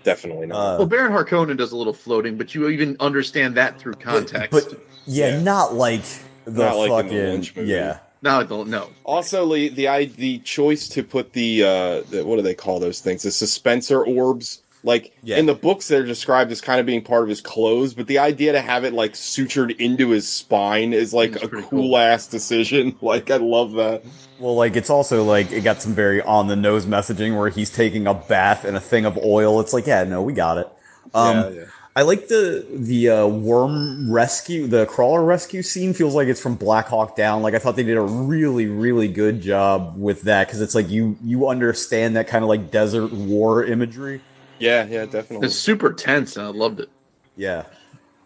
definitely not. Uh, Well, Baron Harkonnen does a little floating, but you even understand that through context. But yeah, Yeah. not like the Not like in the fucking Lynch movie. yeah. no, I don't know. Also, the the I- the choice to put the, uh, the what do they call those things? The suspensor orbs. Like Yeah. in the books, they're described as kind of being part of his clothes, but the idea to have it like sutured into his spine is like That's a cool, cool. ass decision. Like I love that. Well, like it's also like it got some very on the nose messaging where he's taking a bath in a thing of oil. It's like, yeah, no, we got it. Um, Yeah, yeah. I like the the uh, worm rescue, the crawler rescue scene. Feels like it's from Black Hawk Down. Like I thought they did a really really good job with that because it's like you you understand that kind of like desert war imagery. Yeah, yeah, definitely. It's super tense, and I loved it. Yeah.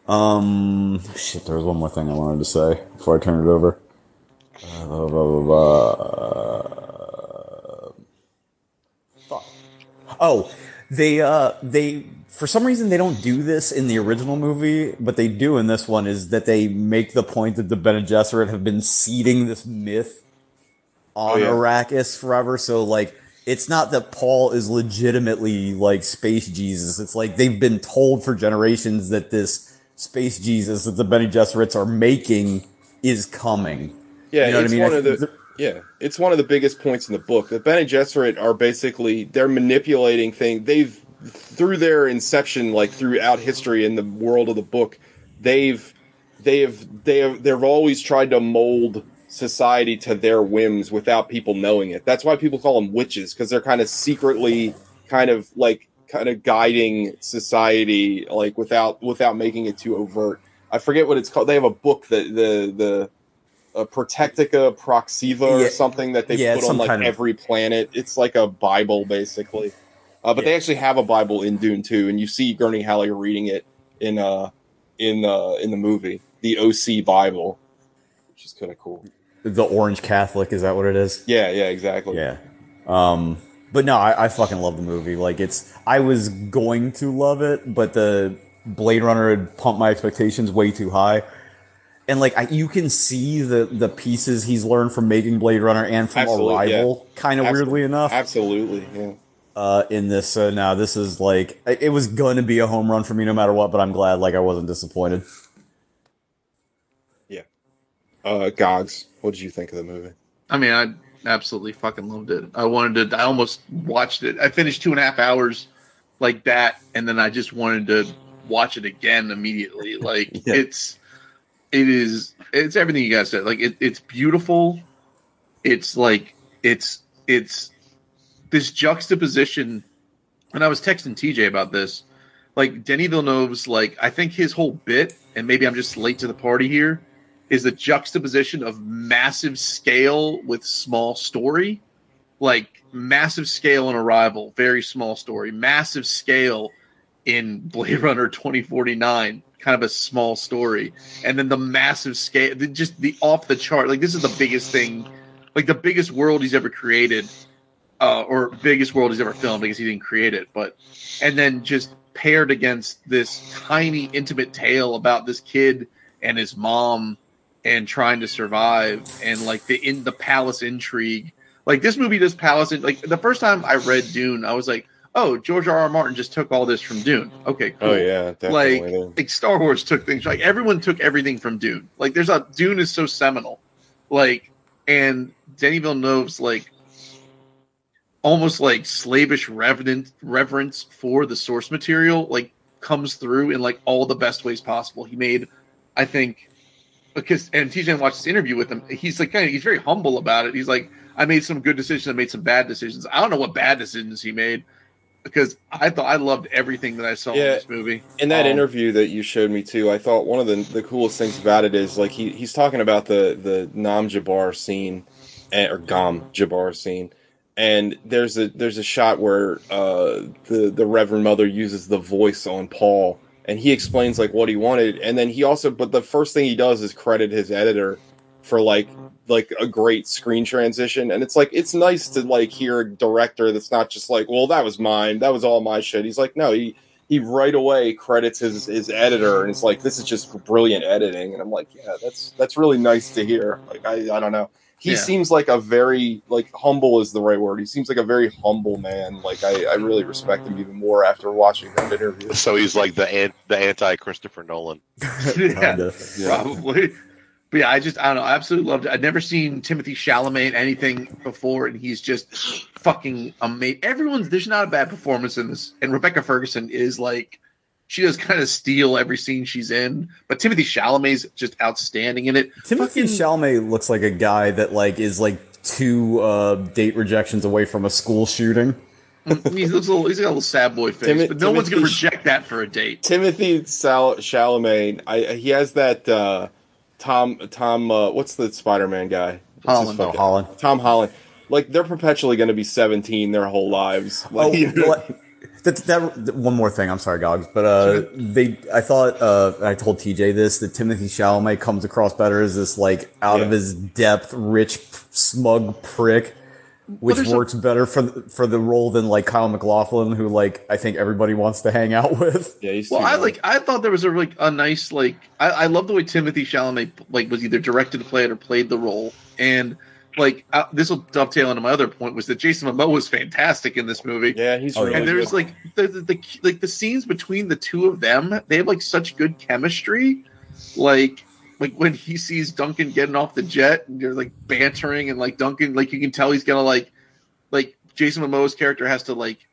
Um. Shit. There was one more thing I wanted to say before I turn it over. Uh, blah, blah, blah, blah. Fuck. Oh, they uh they for some reason they don't do this in the original movie, but they do in this one. Is that they make the point that the Bene Gesserit have been seeding this myth on Oh, yeah. Arrakis forever. So like, it's not that Paul is legitimately like space Jesus. It's like they've been told for generations that this space Jesus that the Bene Gesserits are making is coming. Yeah, You know what I mean? one I of the yeah, it's one of the biggest points in the book. The Bene Gesserit are basically they're manipulating things. They've through their inception, like throughout history in the world of the book, they've they've they have they've always tried to mold society to their whims without people knowing it. That's why people call them witches because they're kind of secretly kind of like kind of guiding society like without without making it too overt. I forget what it's called. They have a book that the the a Protectica Proxiva or Yeah. something that they Yeah, put on like kind of- every planet. It's like a Bible basically. Uh, but they actually have a Bible in Dune too, and you see Gurney Halleck reading it in uh in uh in the movie, the OC Bible, which is kind of cool. The Orange Catholic is that what it is? Yeah, yeah, exactly. Yeah. Um, but no, I, I fucking love the movie. Like it's, I was going to love it, but the Blade Runner had pumped my expectations way too high. And like I, you can see the the pieces he's learned from making Blade Runner and from Absolutely, Arrival, kind of Abso- weirdly enough. Absolutely, yeah. Uh, in this, so now this is like it was to be a home run for me no matter what. But I'm glad like I wasn't disappointed. Uh, Gogs, what did you think of the movie? I mean, I absolutely fucking loved it. I wanted to. I almost watched it. I finished two and a half hours like that, and then I just wanted to watch it again immediately. Like Yeah. it's it is it's everything you guys said. Like it, it's beautiful. It's like it's it's this juxtaposition. And I was texting TJ about this. Like Denny Villeneuve's like I think his whole bit, and maybe I'm just late to the party here, is the juxtaposition of massive scale with small story. Like massive scale in Arrival, very small story. Massive scale in Blade Runner 2049, kind of a small story. And then the massive scale, just the off the chart. Like this is the biggest thing, like the biggest world he's ever created, uh, or biggest world he's ever filmed because he didn't create it. But and then just paired against this tiny intimate tale about this kid and his mom and trying to survive and like the in the palace intrigue. Like this movie does palace in, like the first time i read dune i was like oh george r r. Martin just took all this from dune. Okay oh, cool. Oh yeah, definitely. like like star wars took things like everyone took everything from dune. Like there's a dune is so seminal. Like and denny villeneuve's like almost like slavish reverent reverence for the source material like comes through in like all the best ways possible. He made i think because and TJ watched this interview with him. He's like kind of he's very humble about it. He's like, I made some good decisions, I made some bad decisions. I don't know what bad decisions he made because I thought I loved everything that I saw in this movie. In that Um, interview that you showed me too, I thought one of the the coolest things about it is like he he's talking about the the Nam Jabbar scene eh, or Gam Jabbar scene, and there's a there's a shot where uh, the the Reverend Mother uses the voice on Paul, and he explains like what he wanted, and then he also but the first thing he does is credit his editor for like like a great screen transition and it's like it's nice to like hear a director that's not just like well that was mine that was all my shit. He's like no he he right away credits his his editor and it's like this is just brilliant editing and i'm like yeah that's that's really nice to hear. Like i i don't know he Yeah. seems like a very like humble is the right word he seems like a very humble man like i i really respect him even more after watching that interview So he's like the an- the anti Christopher Nolan. yeah, Kinda. probably. But yeah, I just I don't know. I absolutely loved it. I'd never seen Timothy Chalamet in anything before, and he's just fucking amazing. Everyone's there's not a bad performance in this, and Rebecca Ferguson is like she does kind of steal every scene she's in. But Timothy Chalamet's just outstanding in it. Timothy Chalamet looks like a guy that like is like two uh, date rejections away from a school shooting. he looks a little, he's got a little sad boy face, Timi- but no one's gonna reject that for a date. Timothy Sal- Chalamet, I, he has that uh, Tom Tom. Uh, what's the Spider Man guy? What's Holland. fucking- Oh, Holland. Tom Holland. Like they're perpetually going to be seventeen their whole lives. Oh, Like, well, that, that, that- one more thing. I'm sorry, Gogs, but uh, they. I thought uh, I told TJ this that Timothy Chalamet comes across better as this like out of his depth, rich, smug prick, which there's a- works better for the, for the role than like Kyle MacLachlan, who like I think everybody wants to hang out with. yeah, he's Well, I young. like. I thought there was a like a nice like. I, I love the way Timothy Chalamet like was either directed to play it or played the role, and like uh, this will dovetail into my other point was that Jason Momoa was fantastic in this movie. Yeah, he's Oh, really and there's good. like the, the, the like the scenes between the two of them. They have like such good chemistry. Like like when he sees Duncan getting off the jet, and they're like bantering, and like Duncan, like you can tell he's gonna like like Jason Momoa's character has to like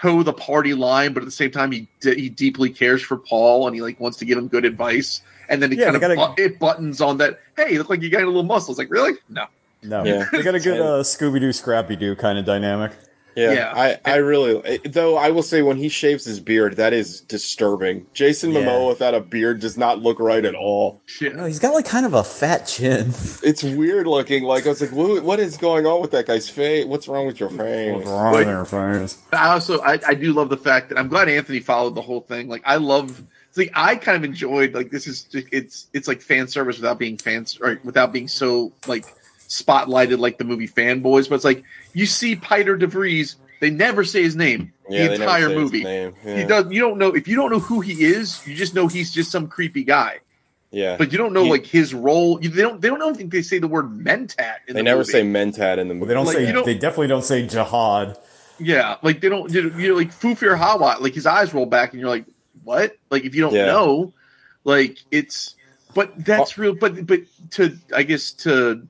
toe the party line, but at the same time he de- he deeply cares for Paul and he like wants to give him good advice. And then it Yeah, kind of gotta- bu- it buttons on that. Hey, you look like you got a little muscle. It's Like really? No. No, Yeah. they got a good uh, Scooby Doo, Scrappy Doo kind of dynamic. yeah, yeah. I, I really though I will say when he shaves his beard, that is disturbing. Jason Yeah. Momoa without a beard does not look right at all. Shit. No, he's got like kind of a fat chin. It's weird looking. Like I was like, what, what is going on with that guy's face? What's wrong with your face? What's wrong with your face? I also I, I do love the fact that I'm glad Anthony followed the whole thing. Like I love it's like I kind of enjoyed like this is it's it's like fan service without being fans or without being so like spotlighted like the movie Fanboys, but it's like you see Piter De Vries, they never say his name Yeah, the entire movie. name. He does you don't know if you don't know who he is, you just know he's just some creepy guy. Yeah, But you don't know He- like his role. You, they don't they don't know think they say the word mentat in they the never movie. say mentat in the movie. they don't Like, say. you don't- they definitely don't say jihad. Yeah, like they don't, you know, you know, like Thufir Hawat, like his eyes roll back, and you're like, what? Like if you don't Yeah. know, like it's, but that's oh. real. But but to I guess to,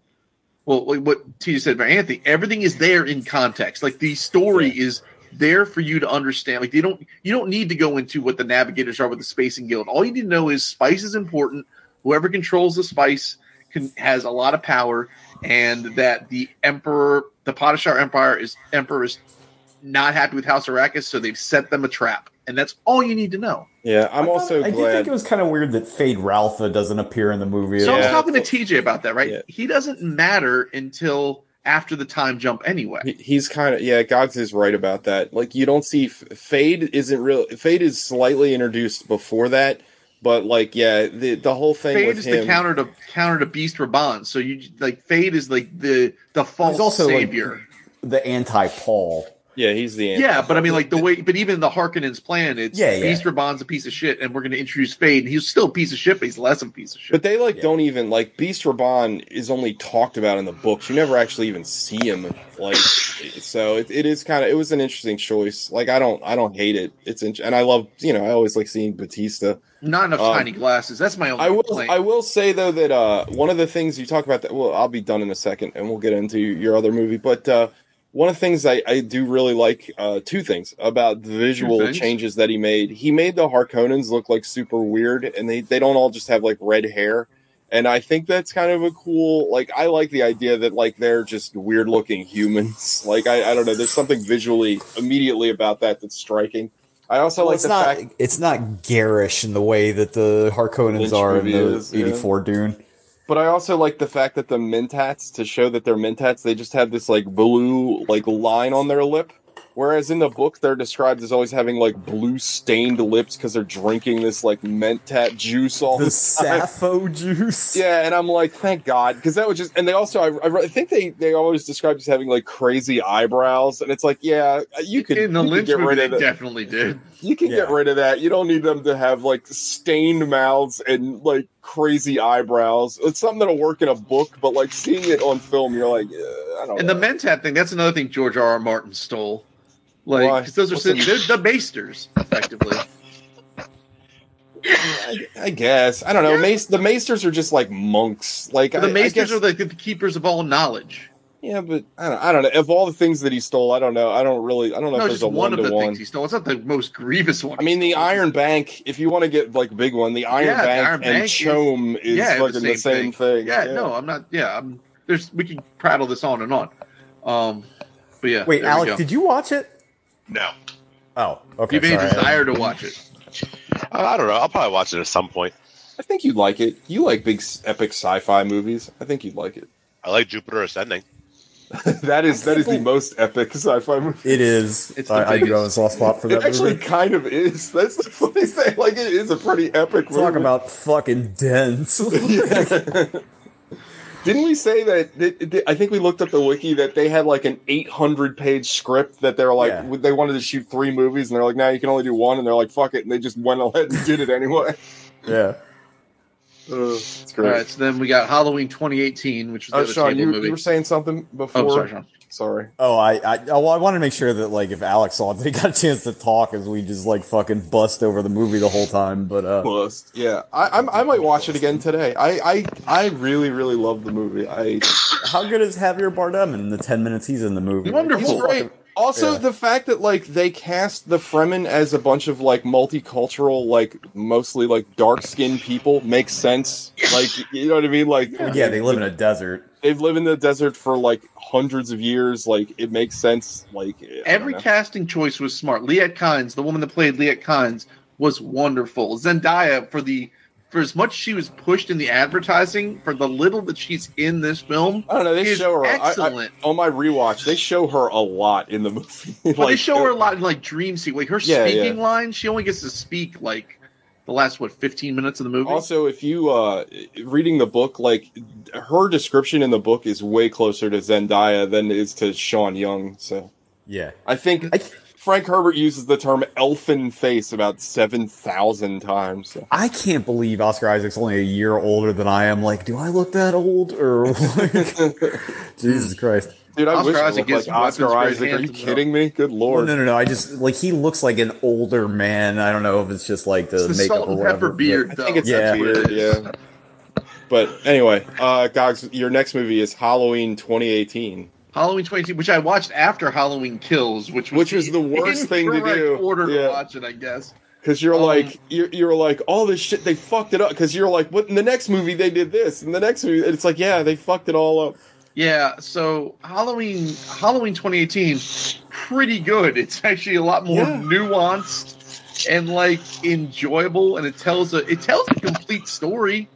well, what Tia said about Anthony, everything is there in context. Like the story is there for you to understand. Like they don't you don't need to go into what the navigators are with the spacing guild. All you need to know is spice is important. Whoever controls the spice can, has a lot of power, and that the emperor, the Padishah Empire is emperor is not happy with House Arrakis, so they've set them a trap, and that's all you need to know. Yeah, I'm also I did think it was kind of weird that Feyd-Rautha doesn't appear in the movie. So I at was all. talking to TJ about that, right? He doesn't matter until after the time jump anyway. He- He's kind of yeah. Gogs is right about that. Like you don't see Feyd isn't real. Feyd is slightly introduced before that, but like yeah, the the whole thing Feyd with is him. the counter to counter to Beast Rabban. So you like Fade is like the the false He's also like, savior. the anti Paul. Yeah, he's the yeah, but I mean, like the way, but even the Harkonnen's plan, it's Yeah, yeah. Beast Rabban's a piece of shit, and we're going to introduce Feyd, and he's still a piece of shit, but he's less of a piece of shit. But they like don't even like Beast Raban is only talked about in the books. You never actually even see him. Like so, it, it is kind of it was an interesting choice. Like I don't I don't hate it. It's in, and I love you know I always like seeing Batista. Not enough Um, tiny glasses. That's my only I will. complaint. I will say though that uh, one of the things you talk about that. Well, I'll be done in a second, and we'll get into your other movie. But uh, one of the things I, I do really like, uh, two things about the visual things? changes that he made. He made the Harkonnens look like super weird, and they they don't all just have like red hair. And I think that's kind of a cool. Like I like the idea that like they're just weird looking humans. Like I, I don't know. There's something visually immediately about that that's striking. I also Well, like it's the not. fact. It's not garish in the way that the Harkonnens Lynch are in the is, yeah. '84 Dune. But I also like the fact that the Mentats, to show that they're Mentats, they just have this like blue like line on their lip. Whereas in the book, they're described as always having like blue stained lips because they're drinking this like Mentat juice all the, The time. sapho juice. Yeah, and I'm like, thank God, because that would just. And they also, I, I think they they always described as having like crazy eyebrows, and it's like, yeah, you could in the you Lynch get movie, rid they of that. definitely did. You can get rid of that. You don't need them to have like stained mouths and like crazy eyebrows. It's something that'll work in a book, but like seeing it on film, you're like, uh, I don't And know. the Mentat thing, that's another thing George R. R. Martin stole. Like, Why? 'cause those are What's they're the- the Maesters, effectively. I, I guess I don't know. Mace, the Maesters are just like monks. Like the I- I Maesters guess- are like the keepers of all knowledge. yeah, but I don't, I don't know. Of all the things that he stole, I don't know. I don't really. I don't know No, if it's there's a one one of to the one. things he stole. It's not the most grievous one. I mean, the Iron Bank. If you want to get like big one, the Iron Yeah, the Bank Iron and Bank is- CHOAM is, yeah, fucking the same, thing. Yeah, no, I'm not. Yeah, I'm. There's we can prattle this on and on. Um, but yeah. Wait, there we Alec, go. did you watch it? No. Oh, okay. Give me a desire to watch it. I I don't know. I'll probably watch it at some point. I think you'd like it. You like big epic sci-fi movies. I think you'd like it. I like Jupiter Ascending. that is that is the most epic sci-fi movie. It is. It's the I, I do biggest. have a soft spot for that It actually movie. kind of is. That's the funny thing. Like it is a pretty epic movie. Talk about fucking dense. Didn't we say that, that- that- I think we looked up the wiki that they had like an 800 page script that they were like Yeah. they wanted to shoot three movies and they're like now you can only do one and they're like fuck it and they just went ahead and did it anyway. yeah. Uh, it's All great. right, so then we got Halloween 2018, which was the Oh, other Sean, table you, movie. you were saying something before. oh, sorry, Sean. Sorry. Oh, I, I, oh, well, I wanted to make sure that like if Alex saw it, they got a chance to talk as we just like fucking bust over the movie the whole time. But uh, Bust. Yeah, I, I'm, I might watch it again today. I, I, I really, really love the movie. I how good is Javier Bardem in the ten minutes he's in the movie? Wonderful. He's Great. fucking- Also, Yeah. the fact that like they cast the Fremen as a bunch of like multicultural, like mostly like dark skinned people makes sense. Like you know what I mean? Like yeah, they live in a desert. They've lived in the desert for like hundreds of years. Like it makes sense. Like I Every casting choice was smart. Liet Kynes, the woman that played Liet Kynes, was wonderful. Zendaya, for the for as much she was pushed in the advertising, for the little that she's in this film, I don't know. They show her I- I- excellent. on my rewatch. They show her a lot in the movie. Like, they show her a uh, lot in like dream sequence. Like her Yeah, speaking yeah. lines, she only gets to speak like the last what fifteen minutes of the movie. Also, if you uh reading the book, like her description in the book is way closer to Zendaya than it is to Sean Young. So Yeah, I think I- Frank Herbert uses the term elfin face about seven thousand times. So. I can't believe Oscar Isaac's only a year older than I am. Like, do I look that old or like, Jesus Christ? Dude, I Oscar wish I Isaac like Oscar Isaac. Are you kidding me? Good lord. no, no, no. I just like he looks like an older man. I don't know if it's just like the It's the makeup salt or whatever. pepper but- beard, I think it's Yeah. that weird, yeah. But anyway, uh, Gogs, your next movie is Halloween 2018. Halloween 2018, which I watched after Halloween Kills, which was Which was the worst thing to do. Order Yeah. to watch it, I guess. Because you're Um, like you're, you're like all this shit they fucked it up. Because you're like, what in the next movie they did this, and the next movie it's like, yeah, they fucked it all up. Yeah, so Halloween Halloween 2018 pretty good. It's actually a lot more Yeah. nuanced and like enjoyable and it tells a it tells a complete story.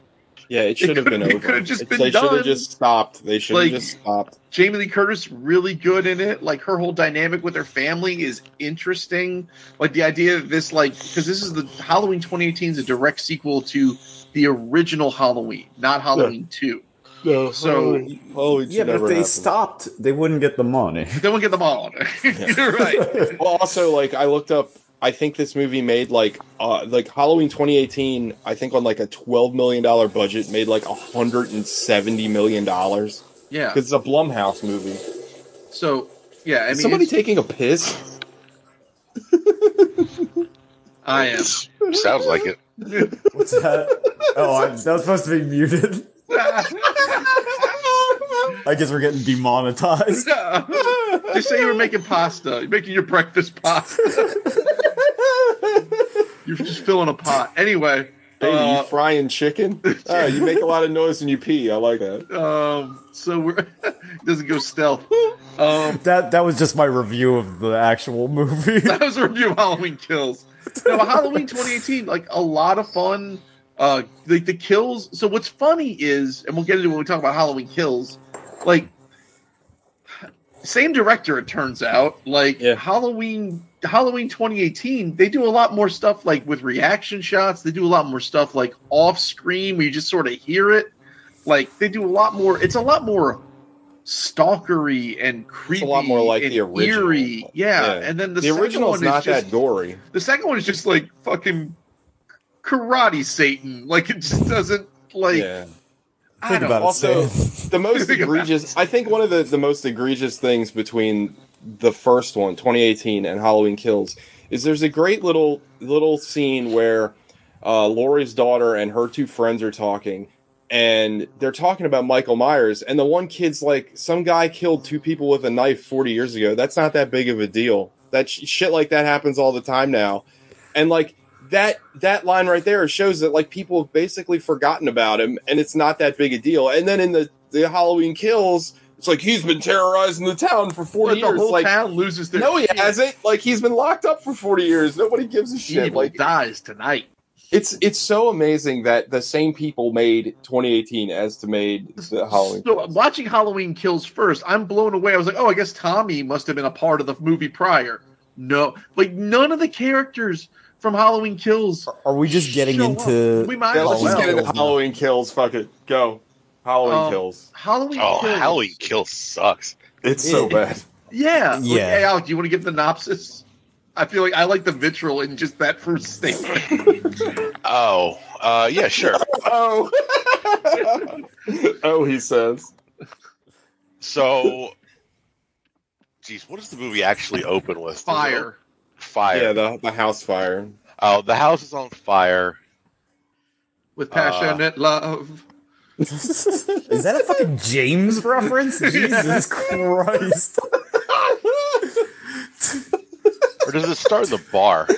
Yeah, it should have been could've- it over. could've just It's- been they should have just stopped. They should have just stopped. Jamie Lee Curtis really good in it. Like her whole dynamic with her family is interesting. Like the idea of this, like because this is the Halloween 2018 is a direct sequel to the original Halloween, not Halloween two. No, So- oh, Yeah, but if they stopped, they wouldn't get the money. They won't get the money. You're right. well, also like I looked up. I think this movie made like uh like Halloween 2018. I think on like a 12 million dollar budget made like 170 million dollars Yeah. because it's a Blumhouse movie. So yeah, I Is somebody it's- taking a piss? I am. Sounds like it. What's that? Oh, I, that was supposed to be muted. I guess we're getting demonetized. Just say you were making pasta. You're making your breakfast pasta. You're just filling a pot. Anyway, Hey, uh, you frying chicken? Oh, you make a lot of noise when you pee. I like that. um, so we're doesn't go stealth. Um, That that was just my review of the actual movie. that was a review of Halloween Kills. No, Halloween 2018, like a lot of fun. Uh, like the kills. So what's funny is, and we'll get into it when we talk about Halloween Kills. Like, same director. It turns out, like Yeah. Halloween, Halloween 2018, they do a lot more stuff like with reaction shots. They do a lot more stuff like off screen where you just sort of hear it. Like they do a lot more. It's a lot more stalkery and creepy. It's a lot more like the original. Eerie. Yeah. and then the, the original's one not just, that gory. the second one is just like fucking karate Satan. Like it just doesn't like. yeah. I Think don't about it, Also, Stan. the most Think about egregious. I think one of the, the most egregious things between the first one, 2018, and Halloween Kills, is there's a great little little scene where uh, Laurie's daughter and her two friends are talking, and they're talking about Michael Myers, and the one kid's like, "Some guy killed two people with a knife 40 years ago. That's not that big of a deal. That sh- shit like that happens all the time now." And like that that line right there shows that like people have basically forgotten about him and it's not that big a deal. And then in the the Halloween kills, it's like he's been terrorizing the town for 40 But the years. whole like town loses their. no, he shit. hasn't. Like he's been locked up for 40 years. Nobody gives a shit. Evil Like dies tonight. it's it's so amazing that the same people made 2018 as to made the Halloween. So watching Halloween Kills first, I'm blown away. I was like, oh, I guess Tommy must have been a part of the movie prior. No, like none of the characters from Halloween Kills. Are we just getting into? up. We might Yeah, let's just get into Halloween kills. Fuck it, go. Halloween Um, kills. Halloween Oh, Kills. Halloween Kill sucks. It's so it- bad. Yeah. Like, Yeah. hey, Alec, do you want to give the synopsis? I feel like I like the vitriol in just that first statement. Oh, uh, yeah, sure. Oh, oh, he says. So, geez, what does the movie actually open with? Does Fire. Open- Fire. Yeah, the the house fire. oh, the house is on fire. With passionate uh, love. Is that a fucking James reference? Jesus Christ! Or does it start in the bar?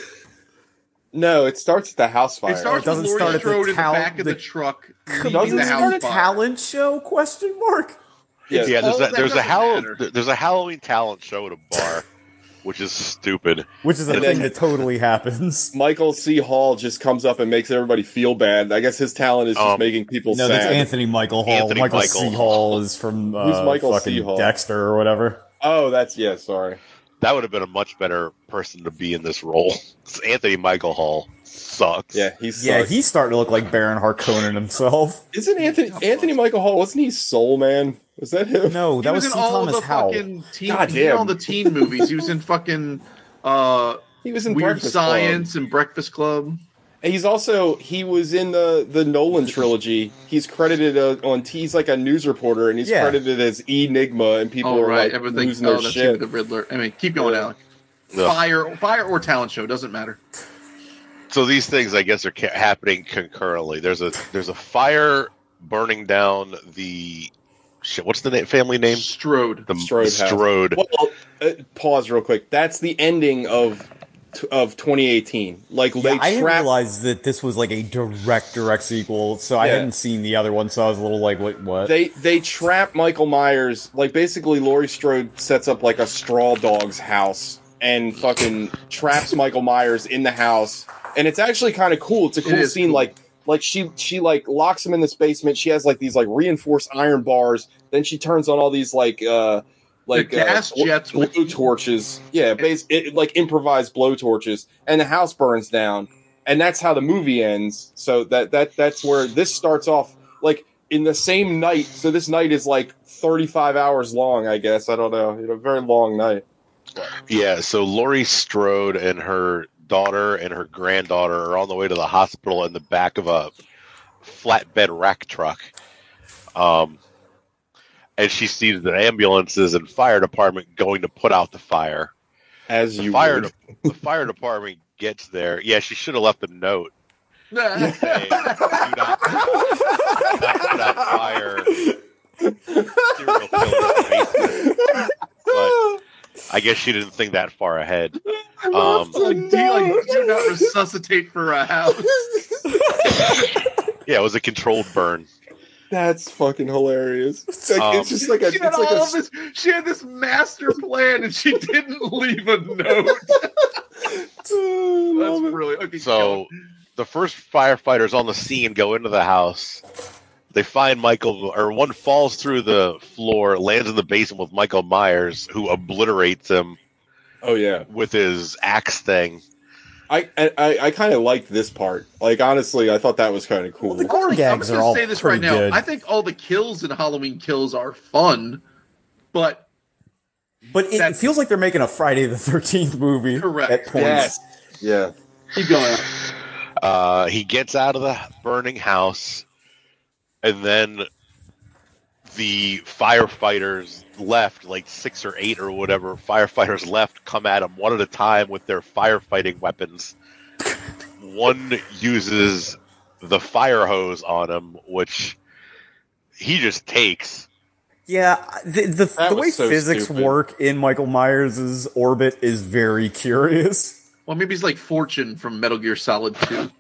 No, it starts at the house fire. It starts doesn't with Laurie start at the Strode in the tal- back of the, the- truck. Doesn't leaving the it start a talent show? Question mark. Yes. Yeah, there's all a there's a Hall- there's a Halloween talent show at a bar, which is stupid. Which is a And thing then- that totally happens. Michael C. Hall just comes up and makes everybody feel bad. I guess his talent is just Um, making people sad. No, sad. that's Anthony Michael Hall. Anthony Michael, Michael C. Hall is from uh, Who's Michael fucking C. Hall? Dexter or whatever. Oh, that's yeah. Sorry. That would have been a much better person to be in this role. Anthony Michael Hall sucks. Yeah, he's Yeah, he's starting to look like Baron Harkonnen himself. isn't Anthony Anthony Michael Hall. Wasn't he Soul Man? Was that him? No, that he was, was C. in all Thomas the Howell. fucking teen, God he was in all the teen movies. He was in fucking uh, He was in Weird Breakfast Science and Breakfast Club. Club. And he's also he was in the the Nolan trilogy. He's credited uh, on. He's like a news reporter, and he's Yeah. credited as Enigma, and people Oh are right, like everything. losing Oh, their that's shit. the Riddler. I mean, keep going, Yeah. Alec. Ugh. Fire, fire or talent show doesn't matter. So these things, I guess, are ca- happening concurrently. There's a there's a fire burning down the shit. What's the na- family name? Strode. The Strode house. Strode. Well, uh, pause real quick. That's the ending of of 2018. Like Yeah, they I didn't realize that this was like a direct, direct sequel, so I hadn't seen the other one, so I was a little like, "What? What?" They they trap Michael Myers. Like basically, Laurie Strode sets up like a straw dog's house and fucking traps Michael Myers in the house. And it's actually kind of cool. It's a cool is scene. Like like she she like locks him in this basement. She has like these like reinforced iron bars. Then she turns on all these like uh like gas uh, jets blow with- torches. Yeah, base it, like improvised blow torches, and the house burns down. And that's how the movie ends. So that that that's where this starts off. Like in the same night. So this night is like 35 hours long, I guess. I don't know. You know, a very long night. Yeah, so Laurie Strode and her daughter and her granddaughter are on the way to the hospital in the back of a flatbed rack truck. Um, and she sees the ambulances and fire department going to put out the fire. As The you fire, would. the fire department gets there. Yeah, she should have left a note saying, "Do not, do not put out fire." Serial killer basement. But I guess she didn't think that far ahead. Um, Like, do, you, like, do not resuscitate for a house. yeah, it was a controlled burn. That's fucking hilarious. It's, like, Um, it's just like a. she had like all a of this. She had this master plan, and she didn't leave a note. That's brilliant. Okay, So the first firefighters on the scene go into the house. They find Michael, or one falls through the floor, lands in the basement with Michael Myers, who obliterates him oh yeah. with his axe thing. I I, I kind of liked this part. Like honestly, I thought that was kind of cool. the gore I'm gags just are all say this pretty right now. good, I think all the kills in Halloween Kills are fun, but but it feels like they're making a Friday the Thirteenth movie Correct. at points. Yes. Yeah. keep going. Uh, he gets out of the burning house, and then the firefighters left, like six or eight or whatever, firefighters left, come at him one at a time with their firefighting weapons. one uses the fire hose on him, which he just takes. Yeah, the the, the way so physics stupid. work in Michael Myers' orbit is very curious. Well, maybe he's like Fortune from Metal Gear Solid Two.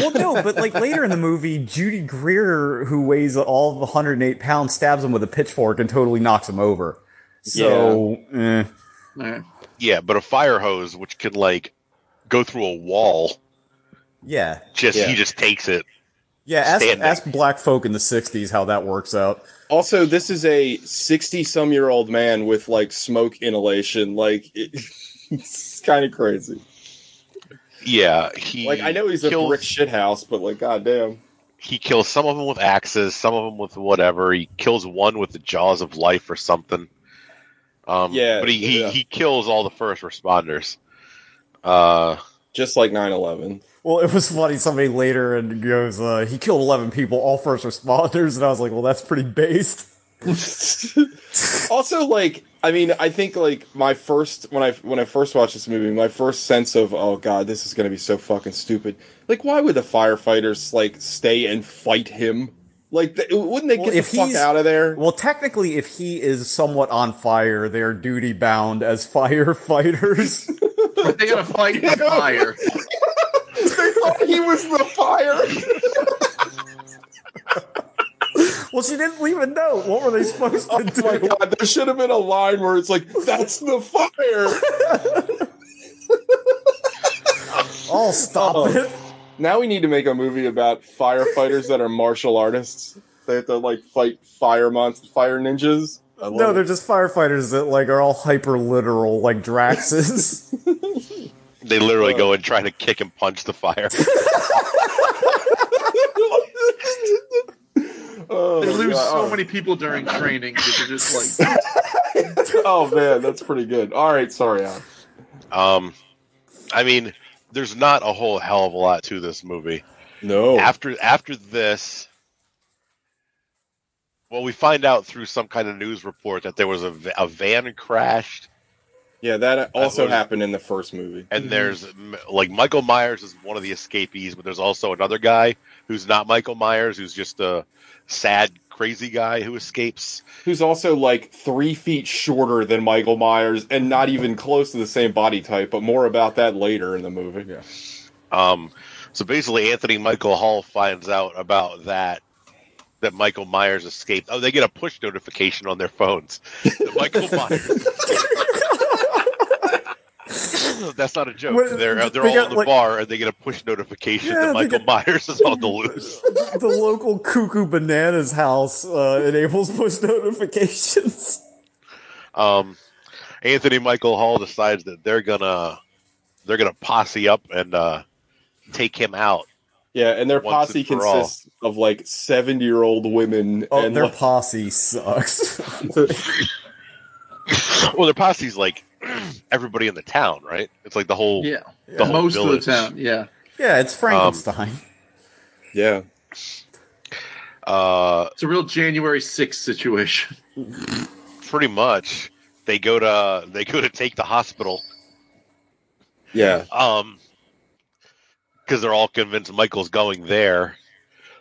Well, no, but like later in the movie, Judy Greer, who weighs all of 108 pounds, stabs him with a pitchfork and totally knocks him over. So, eh. Eh. Yeah, but a fire hose, which can like go through a wall, yeah, just Yeah. he just takes it. yeah. Ask, ask black folk in the 60s how that works out. Also, this is a sixty-some-year-old man with like smoke inhalation. Like it, it's kind of crazy. Yeah, he Like I know he's a brick shit house, but like goddamn. he kills some of them with axes, some of them with whatever. He kills one with the jaws of life or something. Um, Yeah, but he, he, he kills all the first responders. Uh, Just like 9-11. Well, it was funny. Somebody later and goes, uh, he killed 11 people, all first responders. And I was like, well, that's pretty based. also like i mean i think like my first when i when i first watched this movie my first sense of oh god this is gonna be so fucking stupid like why would the firefighters like stay and fight him like th- wouldn't they Well, get the if fuck he's- out of there Well, technically, if he is somewhat on fire, they're duty bound as firefighters. But they gotta fight the fire. they thought he was the fire well, she didn't leave a note. What were they supposed to oh do? my god there should have been a line where it's like that's the fire Oh, stop Oh. it. now we need to make a movie about firefighters that are martial artists they have to like fight fire monsters, fire ninjas No, it. they're just firefighters that like are all hyper literal, like Drax's. they literally go and try to kick and punch the fire. Oh, They lose God. so many people during training because they're just like oh man, that's pretty good. All right, sorry, Alan. Um, I mean, there's not a whole hell of a lot to this movie. No, After after this, well, we find out through some kind of news report that there was a, a van crashed, yeah, that also was- happened in the first movie. and there's like Michael Myers is one of the escapees, but there's also another guy who's not Michael Myers, who's just a sad crazy guy who escapes. Who's also like three feet shorter than Michael Myers and not even close to the same body type, but more about that later in the movie. Yeah. Um, so basically, Anthony Michael Hall finds out about that that Michael Myers escaped. Oh, they get a push notification on their phones. that Michael Myers. That's not a joke. What- they're they're they all got, in the like- bar and they get a push notification Yeah, that they Michael Myers is on the loose. the local cuckoo bananas house uh, enables push notifications. Um, Anthony Michael Hall decides that they're gonna they're gonna posse up and uh, take him out. Yeah, and their posse and for all. consists of like seventy year old women Oh, and their like, posse sucks. Well, their posse's like everybody in the town, right? It's like the whole Yeah. the whole Most village. of the town. Yeah. yeah, it's Frankenstein. yeah. Uh, It's a real January 6th situation. pretty much. They go to they go to take the hospital. Yeah. Um, because they're all convinced Michael's going there.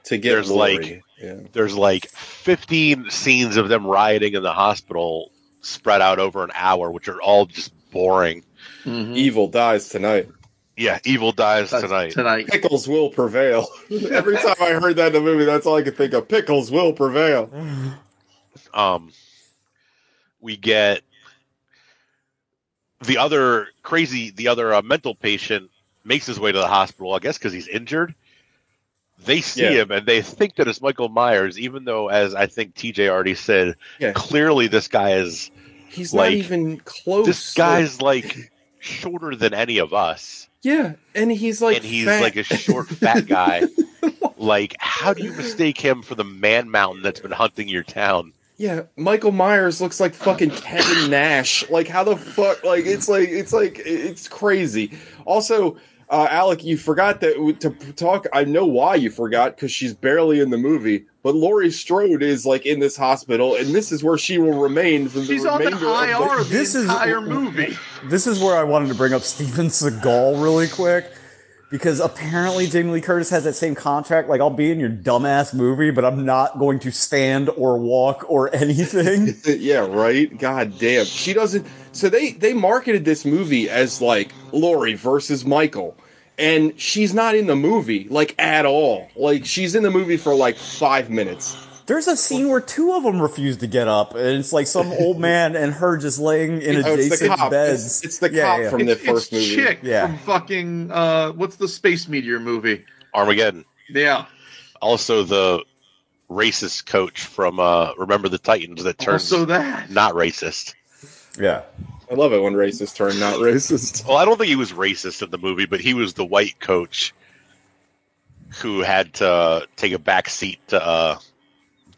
To get There's Laurie. like yeah. there's like 15 scenes of them rioting in the hospital spread out over an hour, which are all just boring. Evil dies tonight. Yeah, evil dies That's tonight. Tonight. Pickles will prevail. Every time I heard that in the movie, that's all I could think of. Pickles will prevail. Um, we get the other crazy, the other uh, mental patient makes his way to the hospital, I guess, because he's injured. They see Yeah. him and they think that it's Michael Myers, even though, as I think TJ already said, Yeah. clearly this guy is He's Like, not even close. this guy's like shorter than any of us, yeah, and he's like and he's fat. like a short, fat guy. like, how do you mistake him for the man mountain that's been hunting your town? Yeah, Michael Myers looks like fucking Kevin Nash. Like how the fuck? Like it's like it's like it's crazy. Also, uh, Alec, you forgot that to talk. I know why you forgot because she's barely in the movie. But Laurie Strode is like in this hospital, and this is where she will remain for the She's on the remainder of IR the This is- entire movie. This is where I wanted to bring up Steven Seagal really quick. Because apparently Jamie Lee Curtis has that same contract. Like, I'll be in your dumbass movie, but I'm not going to stand or walk or anything. yeah, right. God damn, she doesn't. So they they marketed this movie as like Laurie versus Michael, and she's not in the movie like at all. Like she's in the movie for like five minutes. There's a scene where two of them refuse to get up, and it's like some old man and her just laying in Oh, adjacent cop. beds. It's- it's the Yeah, cop yeah. from the It's, first it's movie. Chick Yeah. from fucking uh, what's the space meteor movie? Armageddon. Yeah. Also, the racist coach from uh, Remember the Titans that turns Also that. not racist. Yeah. I love it when racists turn not racist. Well, I don't think he was racist in the movie, but he was the white coach who had to take a back seat to uh,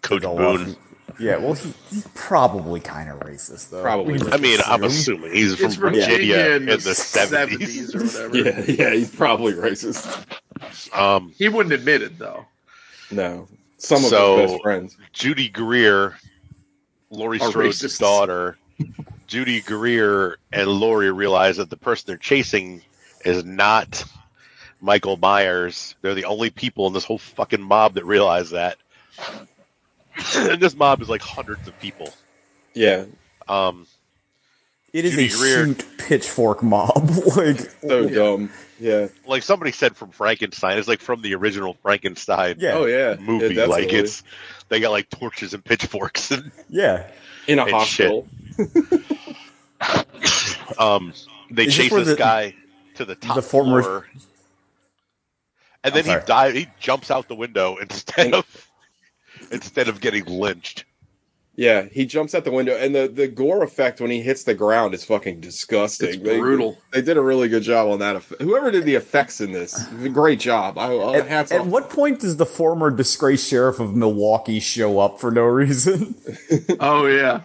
Coach Go Boone. Yeah, well, he, he's probably kind of racist, though. Probably. I mean, just I'm assuming he's from It's from Virginia Virginia in the 70s. or whatever. Yeah, yeah, he's probably racist. Um, He wouldn't admit it though. No, some of So- his best friends. Judy Greer, Laurie Are Strode's racists. daughter, Judy Greer and Laurie realize that the person they're chasing is not Michael Myers. They're the only people in this whole fucking mob that realize that. and this mob is like hundreds of people. Yeah, Um, It is Judy a Greer. shoot pitchfork mob. like, so dumb. Yeah. like somebody said from Frankenstein, it's like from the original Frankenstein Yeah. Oh yeah. movie. Yeah, like it's they got like torches and pitchforks and yeah. in a and hospital. um they Is chase where this the- guy to the top the former- floor. And then he sorry. dive he jumps out the window instead of instead of getting lynched. Yeah, he jumps out the window, and the, the gore effect when he hits the ground is fucking disgusting. It's They- brutal. They, did a really good job on that. Whoever did the effects in this, great job. I, I At, hats at off. what point does the former disgraced sheriff of Milwaukee show up for no reason? Oh yeah.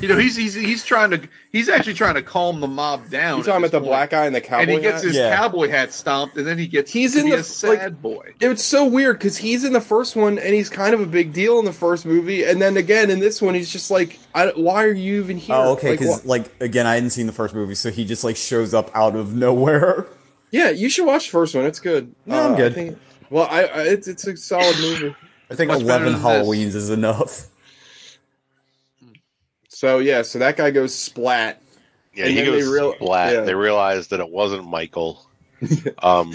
You know he's he's he's trying to he's actually trying to calm the mob down. You talking about the this black guy and the cowboy? Hat. And he gets hat? his Yeah. cowboy hat stomped, and then he gets He's in be the- a sad boy. It's so weird because he's in the first one and he's kind of a big deal in the first movie, and then again in this one he's just like, I, "Why are you even here?" oh, okay. Because, wha- like, again, I hadn't seen the first movie, so he just like shows up out of nowhere. yeah, you should watch the first one. It's good. No, I'm Uh, I good. think- well, I, I it's it's a solid movie. I think Much eleven than this. Halloweens is enough. So yeah, so that guy goes splat. Yeah, And he then they goes real- splat. yeah. They realize that it wasn't Michael. Um,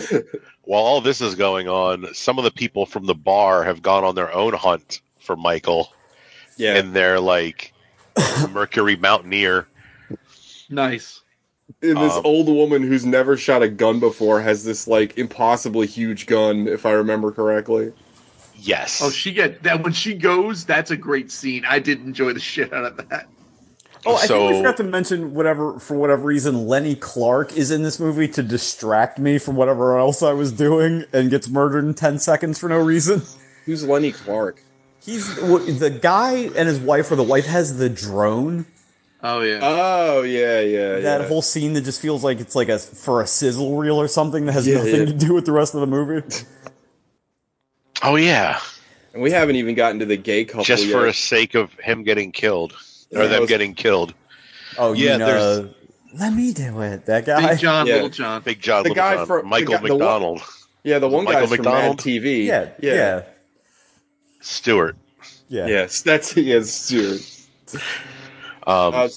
while all this is going on, some of the people from the bar have gone on their own hunt for Michael, Yeah, and they're like Mercury Mountaineer. Nice. and this um, old woman who's never shot a gun before has this like impossibly huge gun, if I remember correctly. Yes. Oh, she get that when she goes. That's a great scene. I did enjoy the shit out of that. Oh, I think we forgot to mention whatever for whatever reason Lenny Clarke is in this movie to distract me from whatever else I was doing and gets murdered in ten seconds for no reason. Who's Lenny Clarke? He's the guy and his wife, or the wife has the drone. Oh yeah. Oh yeah, yeah, That yeah. whole scene that just feels like it's like a for a sizzle reel or something that has Yeah, nothing yeah. to do with the rest of the movie. oh yeah. and we haven't even gotten to the gay couple Just yet. for the sake of him getting killed Yeah, or them was- getting killed. Oh, you Yeah, mean, there's- let me do it. That guy. Big John, Yeah. Little John. Big John, The Little guy John, from- the Michael guy- the one- McDonald, yeah, the one guy guy's from McDonald? Mad TV. Yeah, yeah, yeah. Stewart. Yeah. Yes, that's yes, Stuart. Um, Uh,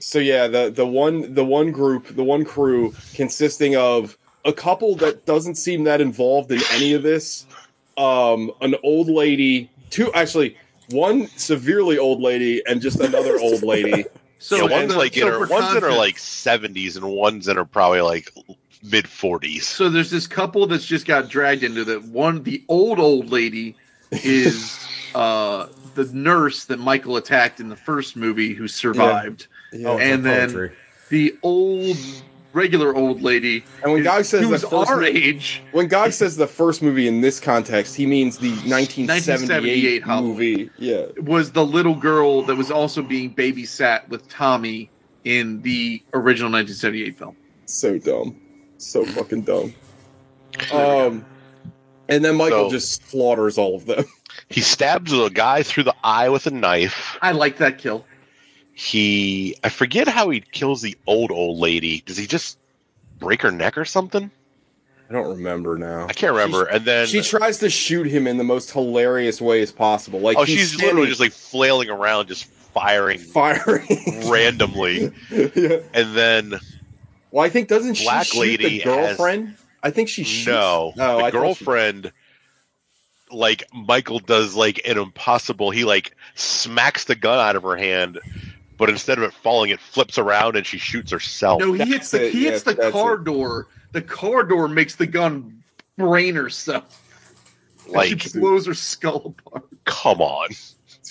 so yeah, the the one the one group, the one crew consisting of a couple that doesn't seem that involved in any of this. Um, an old lady, two actually, one severely old lady and just another old lady. So yeah, one's the- like in so her, for one's in her like seventies, and one's in her probably like mid forties. So there's this couple that's just got dragged into the one. The old old lady is uh, the nurse that Michael attacked in the first movie, who survived, Yeah. Oh, and then poetry. the old regular old lady. And when Gog says the first our age, When God says the first movie in this context, he means the 1978, 1978 movie. Yeah. was the little girl that was also being babysat with Tommy in the original 1978 film. So dumb. So fucking dumb. Um and then Michael So- just slaughters all of them. He stabs a guy through the eye with a knife. I like that kill. He, I forget how he kills the old old lady. Does he just break her neck or something? I don't remember now. I can't remember. and then She tries to shoot him in the most hilarious ways possible. Like oh, he's she's standing- literally just like flailing around, just firing firing. randomly. yeah. And then Well, I think doesn't she Black shoot lady the girlfriend? I think she shoots. no, Oh, the I thought she- girlfriend. Like Michael does, like an impossible. He like smacks the gun out of her hand, but instead of it falling, it flips around and she shoots herself. No, he hits the it, he hits yes, the car it. door. The car door makes the gun brain herself. Like, she blows her skull apart. come on.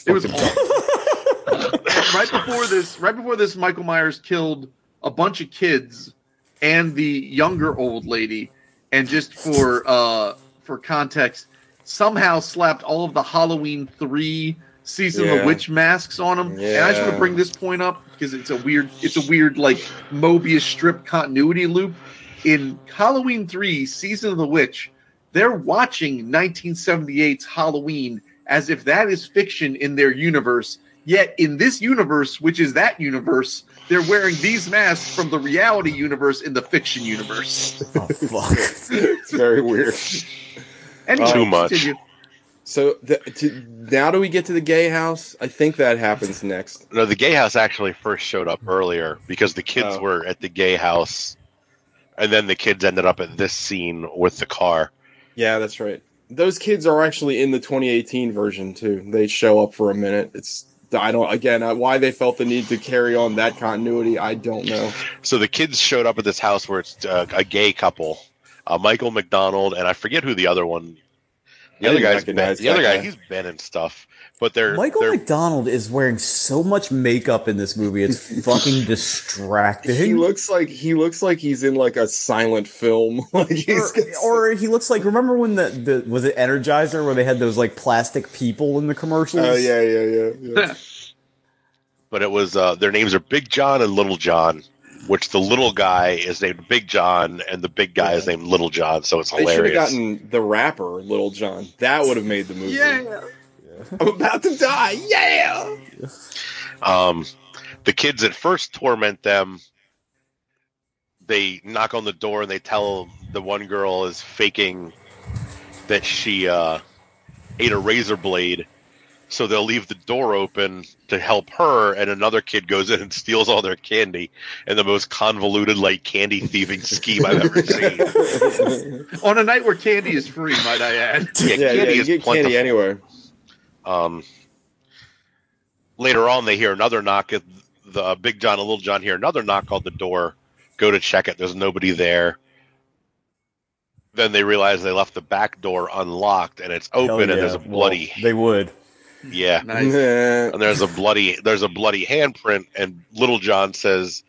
It was right before this. Right before this, Michael Myers killed a bunch of kids and the younger old lady. And just for uh for context, somehow slapped all of the Halloween three season of Yeah. the witch masks on them. And I just want to bring this point up because it's a weird, it's a weird like Mobius strip continuity loop. In Halloween three, season of the witch, they're watching 1978's Halloween as if that is fiction in their universe. Yet in this universe, which is that universe, they're wearing these masks from the reality universe in the fiction universe. Oh fuck! it's very weird. Anyway, Too much. continue. So the, to, now do we get to the gay house? I think that happens next. No, the gay house actually first showed up earlier because the kids Oh. were at the gay house, and then the kids ended up at this scene with the car. Yeah, that's right. Those kids are actually in the 2018 version too. They show up for a minute. It's I don't again why they felt the need to carry on that continuity. I don't know. So the kids showed up at this house where it's uh, a gay couple, uh, Michael McDonald, and I forget who the other one. The I other guy's been, the other guy, guy. he's been in stuff, but they're Michael they're, McDonald is wearing so much makeup in this movie; it's fucking distracting. He looks like he looks like he's in like a silent film. like he's or, or he looks like remember when the, the was it Energizer where they had those like plastic people in the commercials? Oh yeah, yeah, yeah. yeah. but it was uh, their names are Big John and Little John, which the little guy is named Big John and the big guy is named Lil Jon. So it's They should have gotten the rapper Little John. That would have made the movie. Yeah. I'm about to die. Yeah. Um, the kids at first torment them. They knock on the door and they tell the one girl is faking that she uh, ate a razor blade. So they'll leave the door open to help her, and another kid goes in and steals all their candy in the most convoluted, like candy thieving scheme I've ever seen. On a night where candy is free, might I add? Yeah, Yeah, yeah, candy you is get plentiful. candy anywhere. Um, later on, they hear another knock at the uh, Big John and Little John hear another knock on the door. Go to check it. There's nobody there. Then they realize they left the back door unlocked and it's open Hell and there's a bloody Well, they would. Yeah. Nice. And there's a bloody there's a bloody handprint and Little John says,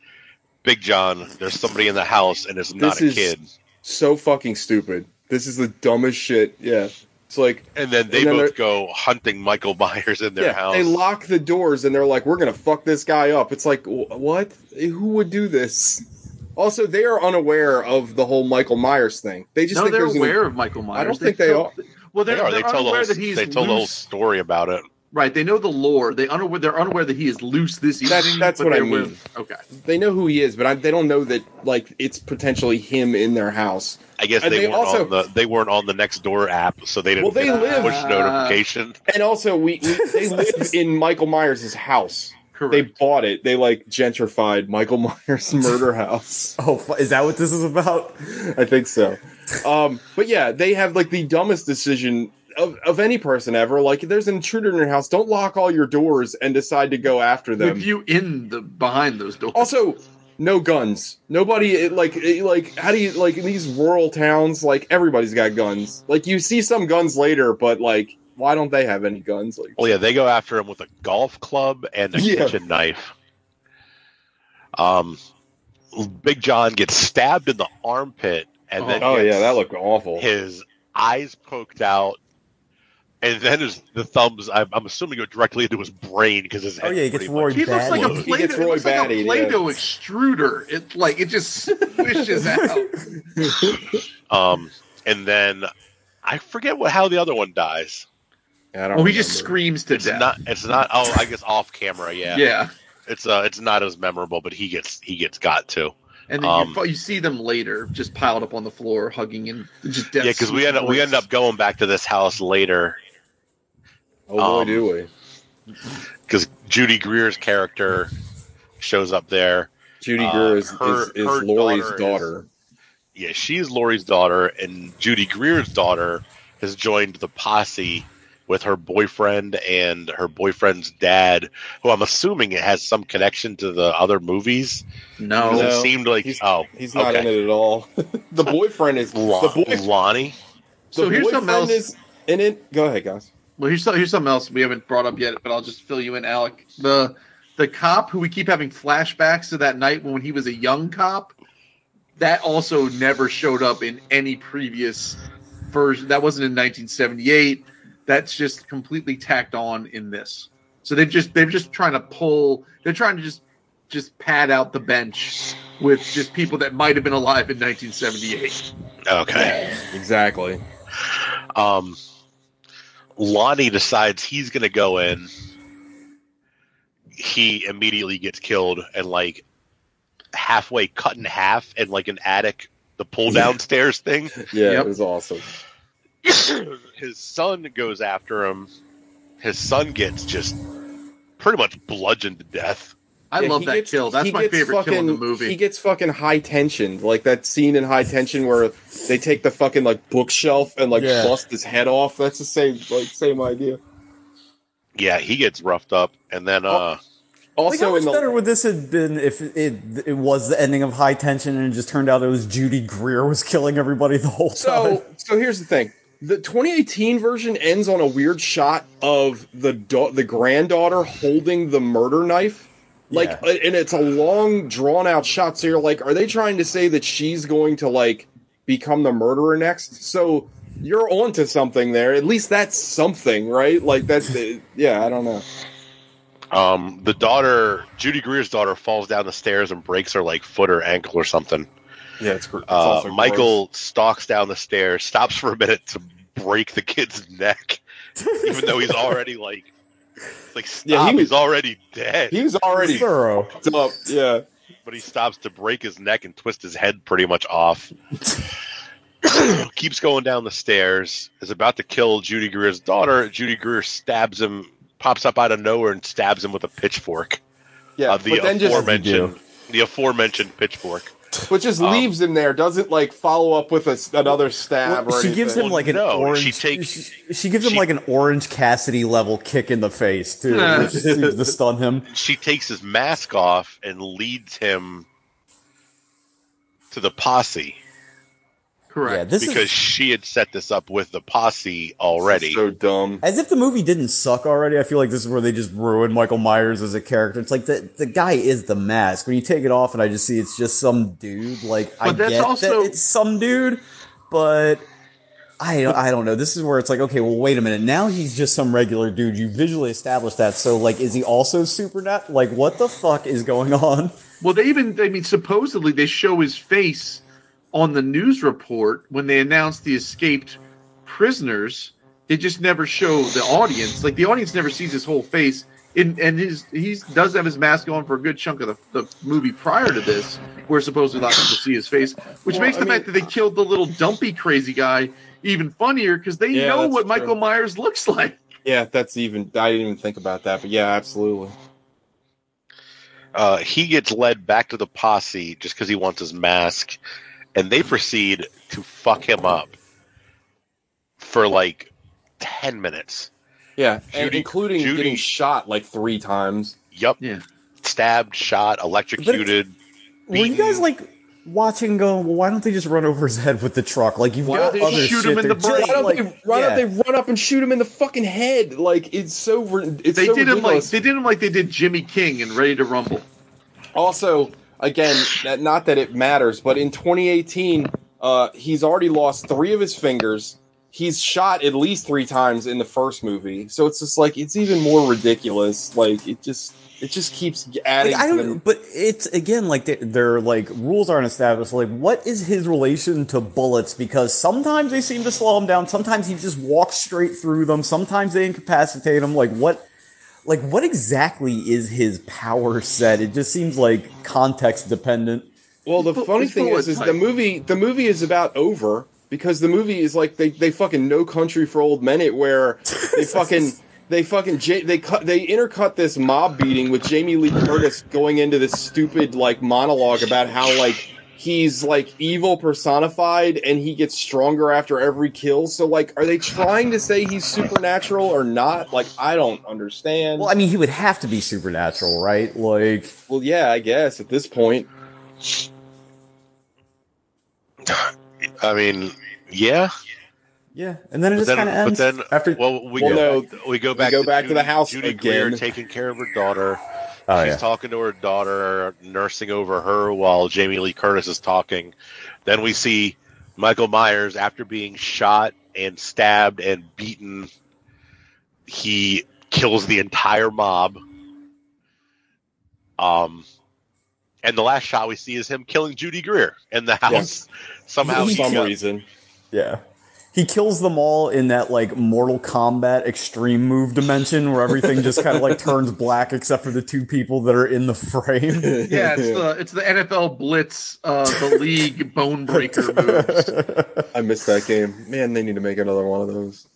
"Big John, there's somebody in the house and it's not This a is- kid." So fucking stupid. This is the dumbest shit. Yeah. It's like And then they And then both go hunting Michael Myers in their yeah, house. they lock the doors and they're like, "We're gonna fuck this guy up." It's like, what? Who would do this? Also, they are unaware of the whole Michael Myers thing. They just no, think they're there's an- aware of Michael Myers. I don't think they feel- are. Well, they they're, are. They they're told the unaware whole, that he's they told the whole story about it. Right, they know the lore. They unaware. They're unaware that he is loose this evening. That's- that's what I they're mean. with- Okay. They know who he is, but I, they don't know that like it's potentially him in their house. I guess And they, they weren't also- on the they weren't on the next door app, so they didn't Well, they get live- push notification. And also, we, we they live in Michael Myers' house. Correct. They bought it. They like gentrified Michael Myers' murder house. Oh, is that what this is about? I think so. Um, but yeah, they have like the dumbest decision of, of any person ever. Like, if there's an intruder in your house, don't lock all your doors and decide to go after them. With you in the behind those doors. Also, no guns. Nobody it, like it, like how do you like in these rural towns? Like everybody's got guns. Like you see some guns later, but like why don't they have any guns? Like Well, yeah, they go after him with a golf club and a Yeah. kitchen knife. Um, Big John gets stabbed in the armpit, and then oh yeah, that looked awful. his eyes poked out, and then his the thumbs. I'm, I'm assuming go directly into his brain because his head. Oh, yeah, he gets pretty Roy much he looks like a Play-Doh, gets Roy looks like a Play-Doh yeah. extruder. It like it just swishes out. Um, and then I forget what how the other one dies. I don't Well, he just screams to It's death. not. It's not. Oh, I guess off camera. Yeah. yeah. It's uh. It's not as memorable, but he gets he gets got to. And then Um, you, you see them later, just piled up on the floor, hugging and just death. Yeah, because we end up we end up going back to this house later Oh boy, um, do we? because Judy Greer's character shows up there. Judy uh, Greer is, her- is, is her Laurie's daughter is- daughter. Yeah, she's Laurie's daughter, and Judy Greer's daughter has joined the posse with her boyfriend and her boyfriend's dad, who I'm assuming it has some connection to the other movies. No, No, it seemed like he's- oh, He's not okay. in it at all. the boyfriend is Lon- the boy. Lonnie. So here's something else. is in it. Go ahead, guys. Well, here's here's something else we haven't brought up yet, but I'll just fill you in, Alec. The the cop who we keep having flashbacks to that night when he was a young cop, that also never showed up in any previous version. That wasn't in 1978. That's just completely tacked on in this. So they've just they're just trying to pull. They're trying to just just pad out the bench with just people that might have been alive in 1978. Okay. Exactly. Um, Lonnie decides he's going to go in. He immediately gets killed and like halfway cut in half in like an attic, the pull downstairs thing. Yeah, Yep. it was awesome. His son goes after him. His son gets just pretty much bludgeoned to death. I Yeah, love that gets- kill. That's he my gets favorite kill in the fucking- movie. He gets fucking high tension, like that scene in High Tension where they take the fucking like bookshelf and like Yeah. bust his head off. That's the same like same idea. Yeah, he gets roughed up, and then uh, Like, how Also, much in the better would this have been if it it was the ending of High Tension and it just turned out it was Judy Greer was killing everybody the whole time? so so here's the thing. The 2018 version ends on a weird shot of the da- the granddaughter holding the murder knife. Like Yeah. uh, and it's a long drawn out shot so you're like are they trying to say that she's going to like become the murderer next? So you're onto something there. At least that's something, right? Like that's yeah, I don't know. um, the daughter, Judy Greer's daughter, falls down the stairs and breaks her like foot or ankle or something. Yeah, it's, gr- it's Uh, also Michael stalks down the stairs, stops for a minute to break the kid's neck, even though he's already like, like stop, Yeah, he was- he's already dead. He's already thorough. up. Yeah. but he stops to break his neck and twist his head pretty much off. keeps going down the stairs, is about to kill Judy Greer's daughter. Judy Greer stabs him, pops up out of nowhere and stabs him with a pitchfork. Yeah, Uh, the but then just aforementioned the aforementioned pitchfork. but just Um, leaves him there. Doesn't like follow up with a s another stab. Well, or she gives him anything. like an no, orange. she takes- she, she gives him like an orange Cassidy level kick in the face too, which seems to stun him. She takes his mask off and leads him to the posse Correct. Yeah, this because is she had set this up with the posse already. so dumb. as if the movie didn't suck already. I feel like this is where they just ruined Michael Myers as a character. It's like the the guy is the mask. When you take it off, and I just see it's just some dude. Like I But that's get also- that it's some dude, but. I, I don't know. This is where it's like, okay, well, wait a minute. Now he's just some regular dude. You visually established that. So, like, is he also supernatural? Like, what the fuck is going on? Well, they even, I mean, supposedly they show his face on the news report when they announced the escaped prisoners. They just never show the audience. Like, the audience never sees his whole face. In, and his he does have his mask on for a good chunk of the, the movie prior to this. We're supposedly not going to see his face, which Well, makes I the mean- fact that they killed the little dumpy crazy guy even funnier because they Yeah, know what true. Michael Myers looks like. Yeah, that's even. I didn't even think about that, but yeah, absolutely. uh, he gets led back to the posse just because he wants his mask, and they proceed to fuck him up for like ten minutes. Yeah, and Judy- including Judy- getting shot like three times. Yup. Yeah. Stabbed, shot, electrocuted. Were you guys like watching going, well, why don't they just run over his head with the truck? Like, you've Why got don't they other shoot shit him in the just, brain? Why don't, like, they, why yeah. don't they run up and shoot him in the fucking head? Like it's so. It's They so did him like ridiculous. they did him like they did Jimmy King and Ready to Rumble. Also, again, that, not that it matters, but in 2018, uh, he's already lost three of his fingers. He's shot at least three times in the first movie, so it's just like it's even more ridiculous. Like it just, it just keeps adding. Like, I don't, the- but it's again like they- they're like rules aren't established. Like, what is his relation to bullets? Because sometimes they seem to slow him down. Sometimes he just walks straight through them. Sometimes they incapacitate him. Like what? Like what exactly is his power set? It just seems like context dependent. Well, the funny it's thing is, is the movie the movie is about over because the movie is like they, they fucking no country for old men it where they fucking they fucking J- they cut they intercut this mob beating with Jamie Lee Curtis going into this stupid like monologue about how like he's like evil personified and he gets stronger after every kill. So like, are they trying to say he's supernatural or not? Like, I don't understand. Well, I mean, he would have to be supernatural, right? Like, well, yeah, I guess at this point. I mean, yeah. yeah. And then it But just kind of ends. but then, after. well, we Well, go, no, we go back we back. go to back to the house Judy Greer again. taking care of her daughter. Oh, She's yeah. talking to her daughter, nursing over her while Jamie Lee Curtis is talking. Then we see Michael Myers after being shot and stabbed and beaten. He kills the entire mob. Um, and the last shot we see is him killing Judy Greer in the house. Somehow for some got- reason. Yeah. He kills them all in that like Mortal Kombat extreme move dimension where everything just kind of like turns black except for the two people that are in the frame. Yeah, it's the it's the NFL Blitz, uh, the league bone breaker moves. I missed that game. Man, they need to make another one of those.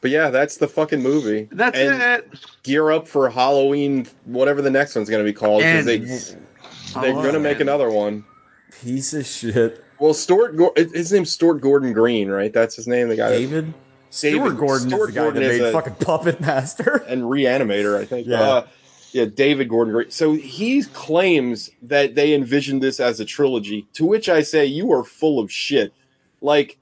But yeah, that's the fucking movie. That's And it. Gear up for Halloween, whatever the next one's going to be called. 'cause they they're going to make another one. Piece of shit. Well, Stuart, his name's Stuart Gordon Green, right? That's his name. The guy, that- David? Stuart Gordon Stuart is the guy Gordon that made a- fucking Puppet Master. and Reanimator, I think. Yeah. Uh, yeah, David Gordon Green. So he claims that they envisioned this as a trilogy, to which I say you are full of shit. Like,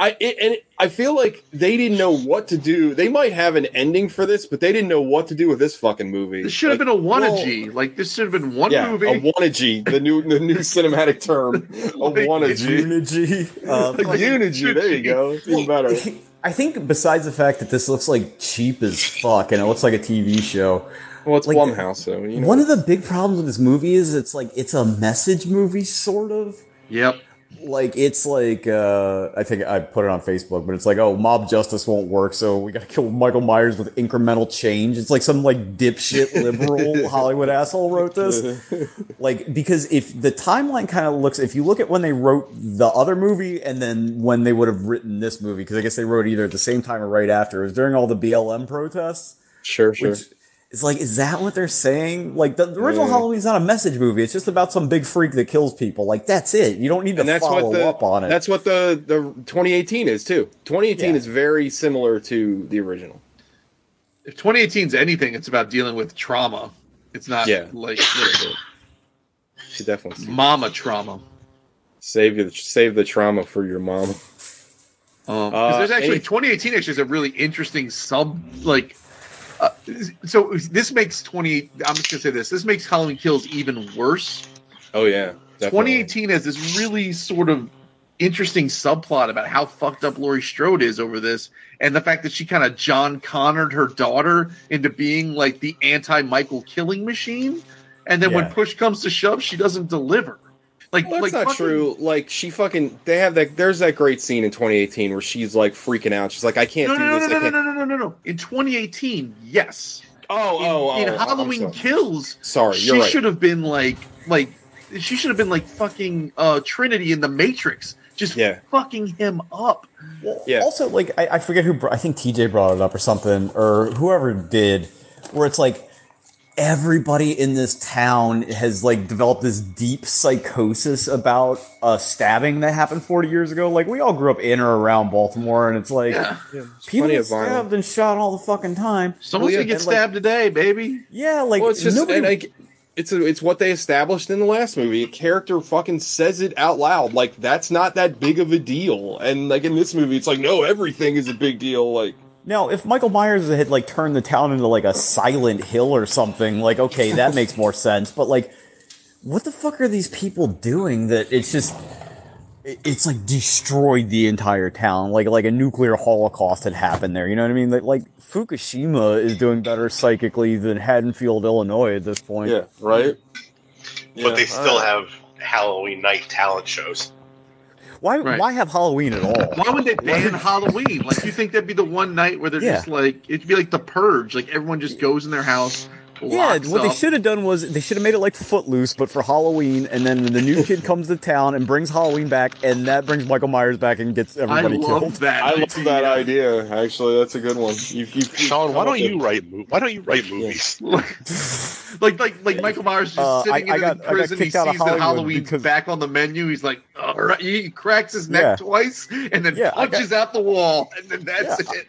I it, and it, I feel like they didn't know what to do. They might have an ending for this, but they didn't know what to do with this fucking movie. This should have Like, been a one like this should have been one yeah, movie. a one-a-G, the new the new cinematic term, a Like, one-a-G. Unity. Uh, A Unity, there you go. It's even better. I think besides the fact that this looks like cheap as fuck and it looks like a TV show, Well, it's Like, Blumhouse, so you know. one of the big problems with this movie is it's like it's a message movie, sort of. Yep. Like it's like uh, I think I put it on Facebook, but it's like oh mob justice won't work, so we got to kill Michael Myers with incremental change. It's like some like dipshit liberal Hollywood asshole wrote this, like because if the timeline kind of looks, if you look at when they wrote the other movie and then when they would have written this movie, because I guess they wrote either at the same time or right after, it was during all the BLM protests. Sure, sure. Which is like, is that what they're saying? Like the, the original Yeah. Halloween's not a message movie. It's just about some big freak that kills people. Like that's it. You don't need to that's follow what the up on it. that's what the the 2018 is too. 2018 Yeah. is very similar to the original. If 2018 is anything, it's about dealing with trauma. It's not Yeah. like Should definitely see. mama trauma. save the save the trauma for your mom. Um, 'cause Uh, there's actually any- 2018 actually is a really interesting sub like. Uh, so this makes 20. I'm just gonna say this. This makes Halloween Kills even worse. Oh yeah, definitely. 2018 has this really sort of interesting subplot about how fucked up Laurie Strode is over this, and the fact that she kind of John Connored her daughter into being like the anti Michael killing machine, and then when push comes to shove, she doesn't deliver. Like, Well, that's like not fucking- true. Like she fucking they have that. There's that great scene in 2018 where she's like freaking out. She's like, I can't No, do no, no, this. no, no, no, no, no, no, no. In 2018, yes. Oh, in, oh, in oh, I'm Halloween sorry. Kills, Sorry, she you're right. should have been like, like, she should have been like fucking uh Trinity in the Matrix, just Yeah. fucking him up. Yeah. Also, like I, I forget who br- I think TJ brought it up or something, or whoever did, where it's like everybody in this town has like developed this deep psychosis about a stabbing that happened 40 years ago. Like we all grew up in or around Baltimore, and it's like people plenty get of violence. stabbed and shot all the fucking time. Someone's gonna get and, like- stabbed today, baby. Yeah, like well, it's just nobody- and, like, it's a, it's what they established in the last movie. A character fucking says it out loud. Like that's not that big of a deal. And like in this movie, it's like no, everything is a big deal. Like Now, if Michael Myers had like turned the town into like a Silent Hill or something, like okay, that makes more sense. But like, what the fuck are these people doing? That it's just, it's like destroyed the entire town, like like a nuclear holocaust had happened there. You know what I mean? Like, like Fukushima is doing better psychically than Haddonfield, Illinois, at this point. yeah, right. but they still uh, have Halloween night talent shows. Why Right. why have Halloween at all? Why would they ban Halloween? Like, you think that'd be the one night where they're Yeah. just like, it'd be like the purge. Like, everyone just goes in their house. Yeah, locks what they should have done was they should have made it like Footloose, but for Halloween, and then the new kid comes to town and brings Halloween back, and that brings Michael Myers back and gets everybody I everybody love killed. that. I love that idea. Actually, that's a good one. You, you, Sean, why don't you write why don't you write movies? like like like Michael Myers just Uh, sitting I- I in got- the I got prison. He kicked sees out of that Hollywood Halloween's because- back on the menu. He's like, all right. He cracks his neck Yeah. twice and then Yeah, I got- punches out the wall, and then that's it.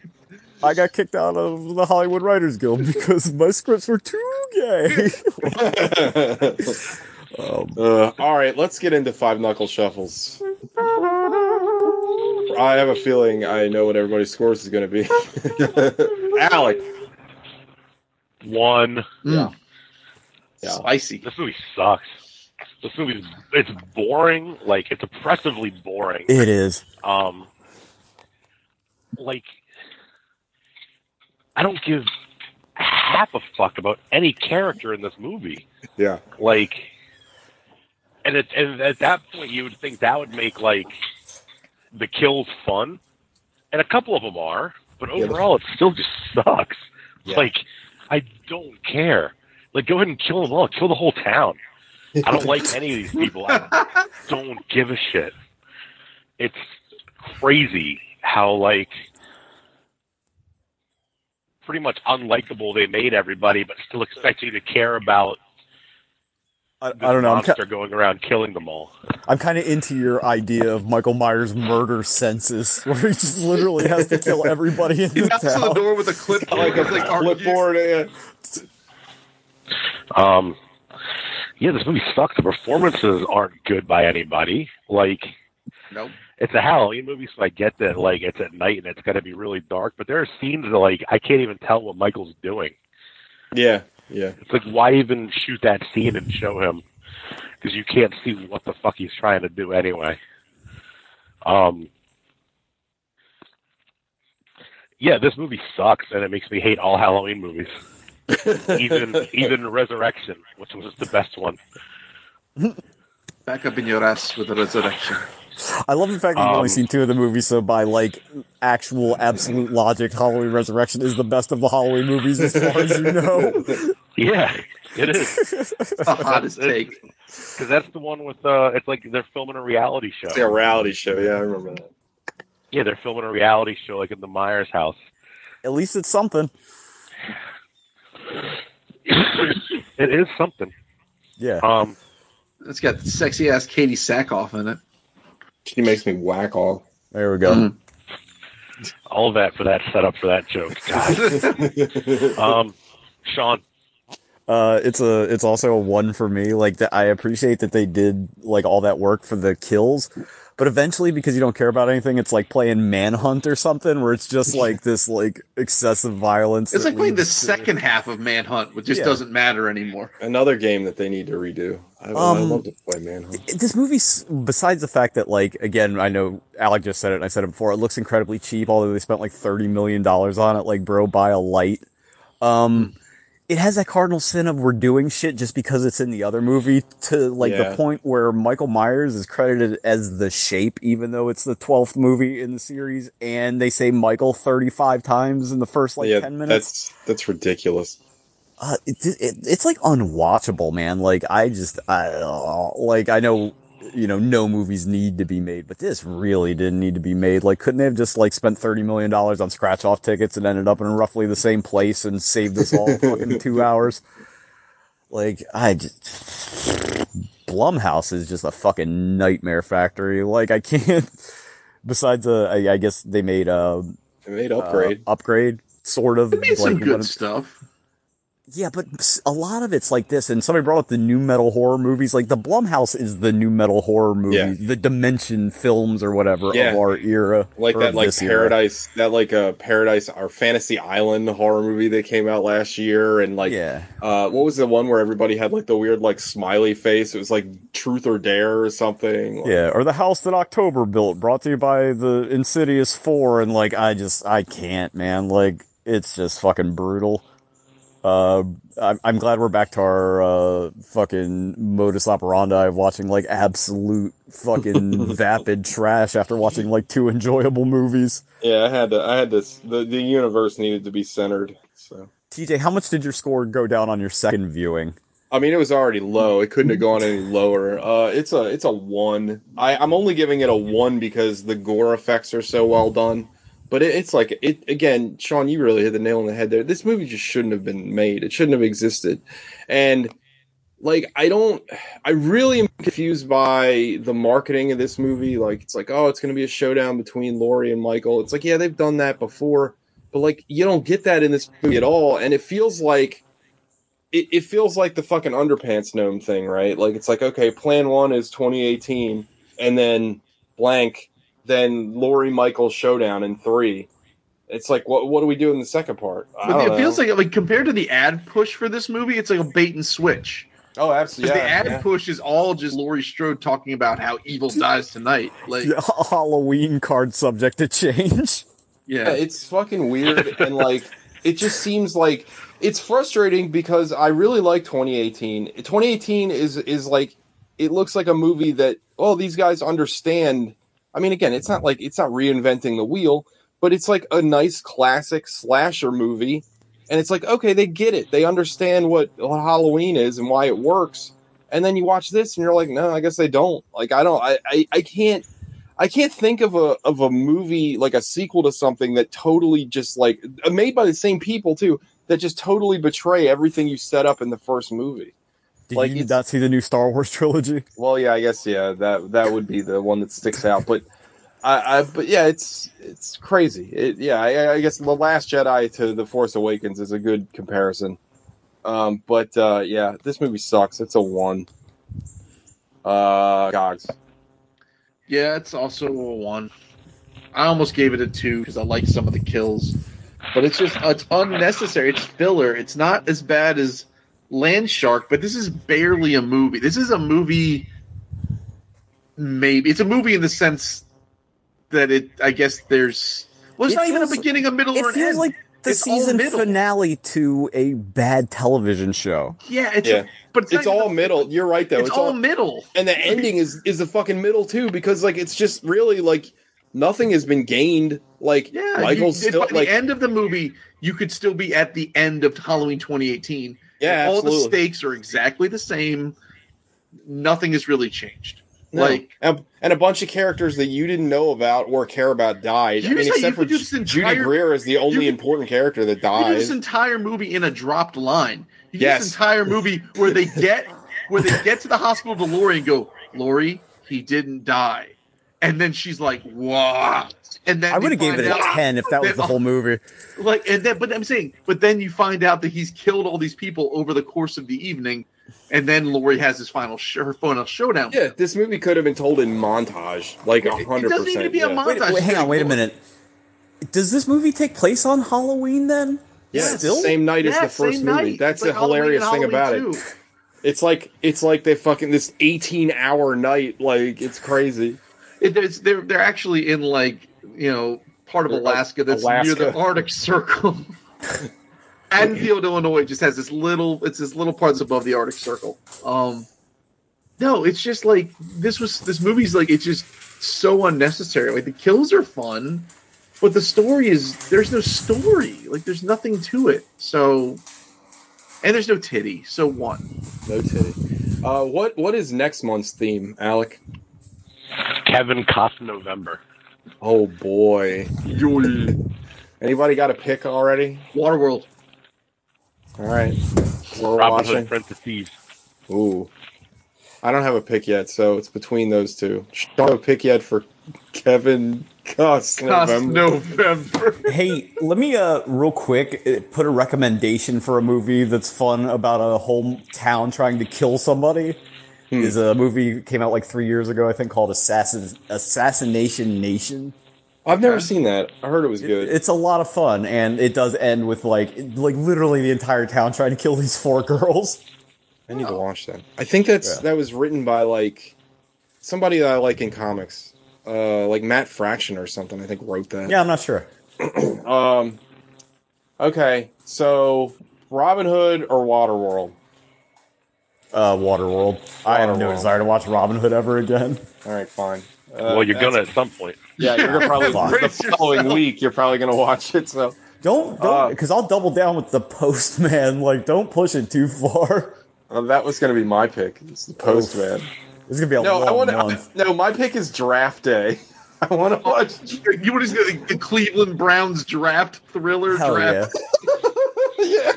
I got kicked out of the Hollywood Writers Guild because my scripts were too gay. Uh, all right, let's get into five knuckle shuffles. I have a feeling I know what everybody's scores is going to be. Alec, One. Yeah. Spicy. This movie sucks. This movie it's boring. Like it's oppressively boring. it is. Um, like I don't give half a fuck about any character in this movie. yeah, Like, and it, and at that point, you would think that would make like the kills fun, and a couple of them are, but Yeah, overall, it still just sucks. Yeah. Like, I don't care. Like, go ahead and kill them all. Kill the whole town. I don't like any of these people. I don't give a shit. It's crazy how like pretty much unlikable they made everybody, but still expect you to care about I, I don't know. I'm, monster going around killing them all. I'm kind of into your idea of Michael Myers' murder senses, where he just literally has to kill everybody in He the knocks on the town. door with a clipboard. like a He's like, "Are you-" clipboard. Yeah. Um, yeah, this movie sucks. The performances aren't good by anybody. Like, Nope. It's a Halloween movie, so I get that. Like, it's at night and it's got to be really dark. But there are scenes that like I can't even tell what Michael's doing. yeah, yeah. It's like, why even shoot that scene and show him? Because you can't see what the fuck he's trying to do anyway. Um, yeah, this movie sucks, and it makes me hate all Halloween movies. even even Resurrection, which was the best one. Back up in your ass with the resurrection. I love the fact that you've Um, only seen two of the movies, so by like actual absolute logic, Halloween Resurrection is the best of the Halloween movies as far as you know. Yeah, it is. The hottest take. Because that's the one with uh, it's like they're filming a reality show. It's a reality show. Yeah, I remember that. Yeah, they're filming a reality show like in the Myers house. At least it's something. It is something. Yeah. Um, It's got sexy ass Katee Sackhoff in it. She makes me whack all. There we go. all that for that setup for that joke. God. um, Sean, Uh, it's a it's also a one for me. Like that, I appreciate that they did like all that work for the kills, but eventually because you don't care about anything, it's like playing Manhunt or something where it's just like this like excessive violence. It's like playing the to- second half of Manhunt, which just Yeah. doesn't matter anymore. Another game that they need to redo. I, I Um, love to play Manhunt. this movie, besides the fact that, like, again, I know Alec just said it, and I said it before, it looks incredibly cheap, although they spent like $30 million on it. Like, bro, buy a light. Um, it has that cardinal sin of we're doing shit just because it's in the other movie to, like, Yeah. the point where Michael Myers is credited as the shape, even though it's the 12th movie in the series, and they say Michael 35 times in the first, like, yeah, 10 minutes. that's that's ridiculous. Uh, it, it, it's like unwatchable, man. Like I just, I uh, like I know, you know, no movies need to be made, but this really didn't need to be made. Like, couldn't they have just like spent thirty million dollars on scratch off tickets and ended up in roughly the same place and saved us all fucking two hours? Like, I just Blumhouse is just a fucking nightmare factory. Like, I can't. Besides, uh, I, I guess they made uh, They made upgrade. uh, upgrade, sort of. They made some like, good one of- stuff. Yeah, but a lot of it's like this, and somebody brought up the nu metal horror movies. Like the Blumhouse is the nu metal horror movie, Yeah. the Dimension films or whatever Yeah. of our era, like that like this era. paradise that like a paradise or fantasy island horror movie that came out last year and like Yeah. uh what was the one where everybody had like the weird like smiley face it was like truth or dare or something Like, Yeah, or the house that October built, brought to you by the Insidious Four, and like I just I can't, man. Like it's just fucking brutal. Uh, I'm I'm glad we're back to our uh fucking modus operandi of watching like absolute fucking vapid trash after watching like two enjoyable movies. yeah i had to i had this the, the universe needed to be centered so TJ, how much did your score go down on your second viewing? I mean, it was already low. It couldn't have gone any lower. Uh, it's a it's a one. I, I'm only giving it a one because the gore effects are so well done. But it, it's like it again, Sean. You really hit the nail on the head there. This movie just shouldn't have been made. It shouldn't have existed. And like, I don't. I really am confused by the marketing of this movie. Like, it's like, oh, it's going to be a showdown between Laurie and Michael. It's like, yeah, they've done that before, but like, you don't get that in this movie at all. And it feels like it, it feels like the fucking underpants gnome thing, right? Like it's like okay, plan one is 2018, and then blank, then Laurie Michaels showdown in three. It's like what what do we do in the second part? I But don't it feels like like compared to the ad push for this movie, it's like a bait and switch. oh, absolutely. Because Yeah, the ad yeah. push is all just Laurie Strode talking about how evil dies tonight. Like, Yeah, Halloween card subject to change. Yeah, yeah, it's fucking weird and like it just seems like it's frustrating because I really like 2018. 2018 is is like it looks like a movie that oh these guys understand. I mean again, it's not like it's not reinventing the wheel, but it's like a nice classic slasher movie and it's like okay, they get it. They understand what, what Halloween is and why it works. And then you watch this and you're like, no, I guess they don't. Like I don't I I, I can't I can't think of a of a movie like a sequel to something that totally just like made by the same people too that just totally betray everything you set up in the first movie. Did Like, you not see the new Star Wars trilogy? Well, yeah, I guess yeah, that that would be the one that sticks out. But I, I but yeah, it's it's crazy. It, yeah, I, I guess the Last Jedi to the Force Awakens is a good comparison. Um, but uh, yeah, this movie sucks. It's a one. Uh, Gogs. yeah, it's also a one. I almost gave it a two because I like some of the kills, but it's just it's unnecessary. It's filler. It's not as bad as Land Shark, but this is barely a movie. This is a movie. Maybe it's a movie in the sense that it. I guess there's. Well, it's It not even a beginning, a middle, or It an feels end. like the it's season finale to a bad television show. Yeah, it's Yeah. but it's, It's all even- middle. You're right though. It's, all, middle. and the ending is is the fucking middle too because like it's just really like nothing has been gained. Like Yeah, Michael's you, still by like the end of the movie, you could still be at the end of Halloween 2018. Yeah, all the stakes are exactly the same. Nothing has really changed. no. Like and, and a bunch of characters that you didn't know about or care about died. I mean, except for this Judy Greer is the only could- important character that you do this dies. entire movie in a dropped line. You Yes. this entire movie where they get where they get to the hospital to Laurie and go, Laurie, he didn't die. And then she's like, what? And then I would have gave it a out ten if that was the whole movie. like and then but I'm saying, but then you find out that he's killed all these people over the course of the evening, and then Laurie has his final sh- her final showdown. yeah, this movie could have been told in montage, like a It- it hundred doesn't need to percent. be a yeah. mon- Wait, Montage wait, hang on, wait a minute. Does this movie take place on Halloween then? Yeah, Still? same night as the first same movie. night. That's like the hilarious thing about Halloween it. It's like it's like they fucking this eighteen hour night. Like it's crazy. It, it's, they're they're actually in like you know part of Alaska that's Alaska. near the Arctic Circle. Haddonfield, Illinois, just has this little. It's this little part that's above the Arctic Circle. Um, no, it's just like this was this movie's like it's just so unnecessary. Like the kills are fun, but the story is there's no story. Like there's nothing to it. So, and there's no titty. So one. No titty. Uh, what what is next month's theme, Alec? Kevin Costner November. Oh boy. Anybody got a pick already? Waterworld. All right. We're Robin watching. Hood, Prince of Thieves. Ooh. I don't have a pick yet, so it's between those two. Don't have a pick yet for Kevin Costner. Cost November. Hey, let me uh real quick uh, put a recommendation for a movie that's fun about a whole town trying to kill somebody. Hmm. Is a movie came out like three years ago, I think, called Assassin Assassination Nation. I've never seen that. I heard it was good. It's a lot of fun, and it does end with like like literally the entire town trying to kill these four girls. I need to watch that. I think that's Yeah. that was written by like somebody that I like in comics. Uh like Matt Fraction or something, I think wrote that. Yeah, I'm not sure. Um Okay, so Robin Hood or Waterworld? Uh, Waterworld. I have no Waterworld. desire to watch Robin Hood ever again. All right, fine. Uh, well, you're gonna at some point. Yeah, you're gonna probably Fine. the Brace following yourself. week. You're probably gonna watch it. So Don't Uh, don't because I'll double down with the Postman. Like, don't push it too far. uh, that was gonna be my pick. It's the Postman. It's gonna be a No, long I want month. to. No, my pick is Draft Day. I want to watch. You want to see the, the Cleveland Browns draft thriller Hell draft? yeah.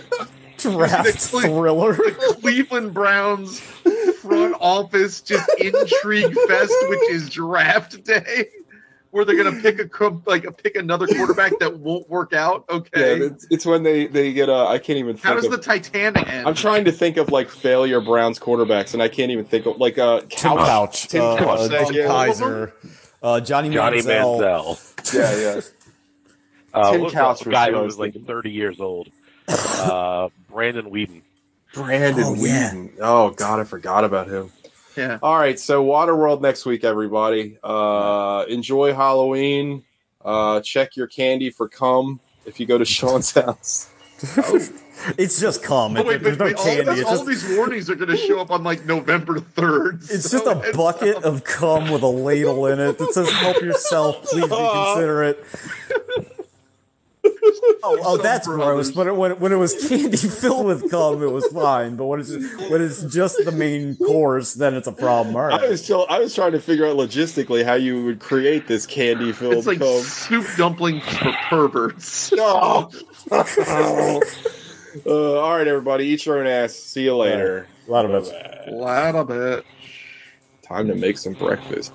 Draft The Cle- thriller. The Cleveland Browns front office just intrigue fest, which is draft day, where they're gonna pick a like a pick another quarterback that won't work out. Yeah, Okay, it's, it's when they they get. Uh, I can't even. Think how does of, the Titanic end? I'm trying to think of like failure Browns quarterbacks, and I can't even think of like uh Tim Couch. Couch. Tim uh, Couch. uh, thank Kizer. Uh, Johnny, Johnny Manziel. Manziel. Yeah, yeah. Uh, Tim Couch guy who was was like 30 years old. Uh, Brandon Weeden. Brandon Oh, yeah. Oh God, I forgot about him. yeah, All right, so Waterworld next week, everybody. Uh, enjoy Halloween. Uh, check your candy for cum if you go to Sean's house. It's just cum. Oh, wait, There's wait, no wait, all, candy. this- It's all these warnings are gonna show up on like November third. it's just a bucket of cum with a ladle in it that says "Help yourself, please be considerate." Oh, oh, that's gross. But it, when, when it was candy filled with cum, it was fine. But when it's when it's just the main course, then it's a problem. All I was still, I was trying to figure out logistically how you would create this candy filled It's like cum. soup dumplings for perverts. No. uh, all right, everybody, eat your own ass. See you later. A lot of it. Lot of it. Time to make some breakfast.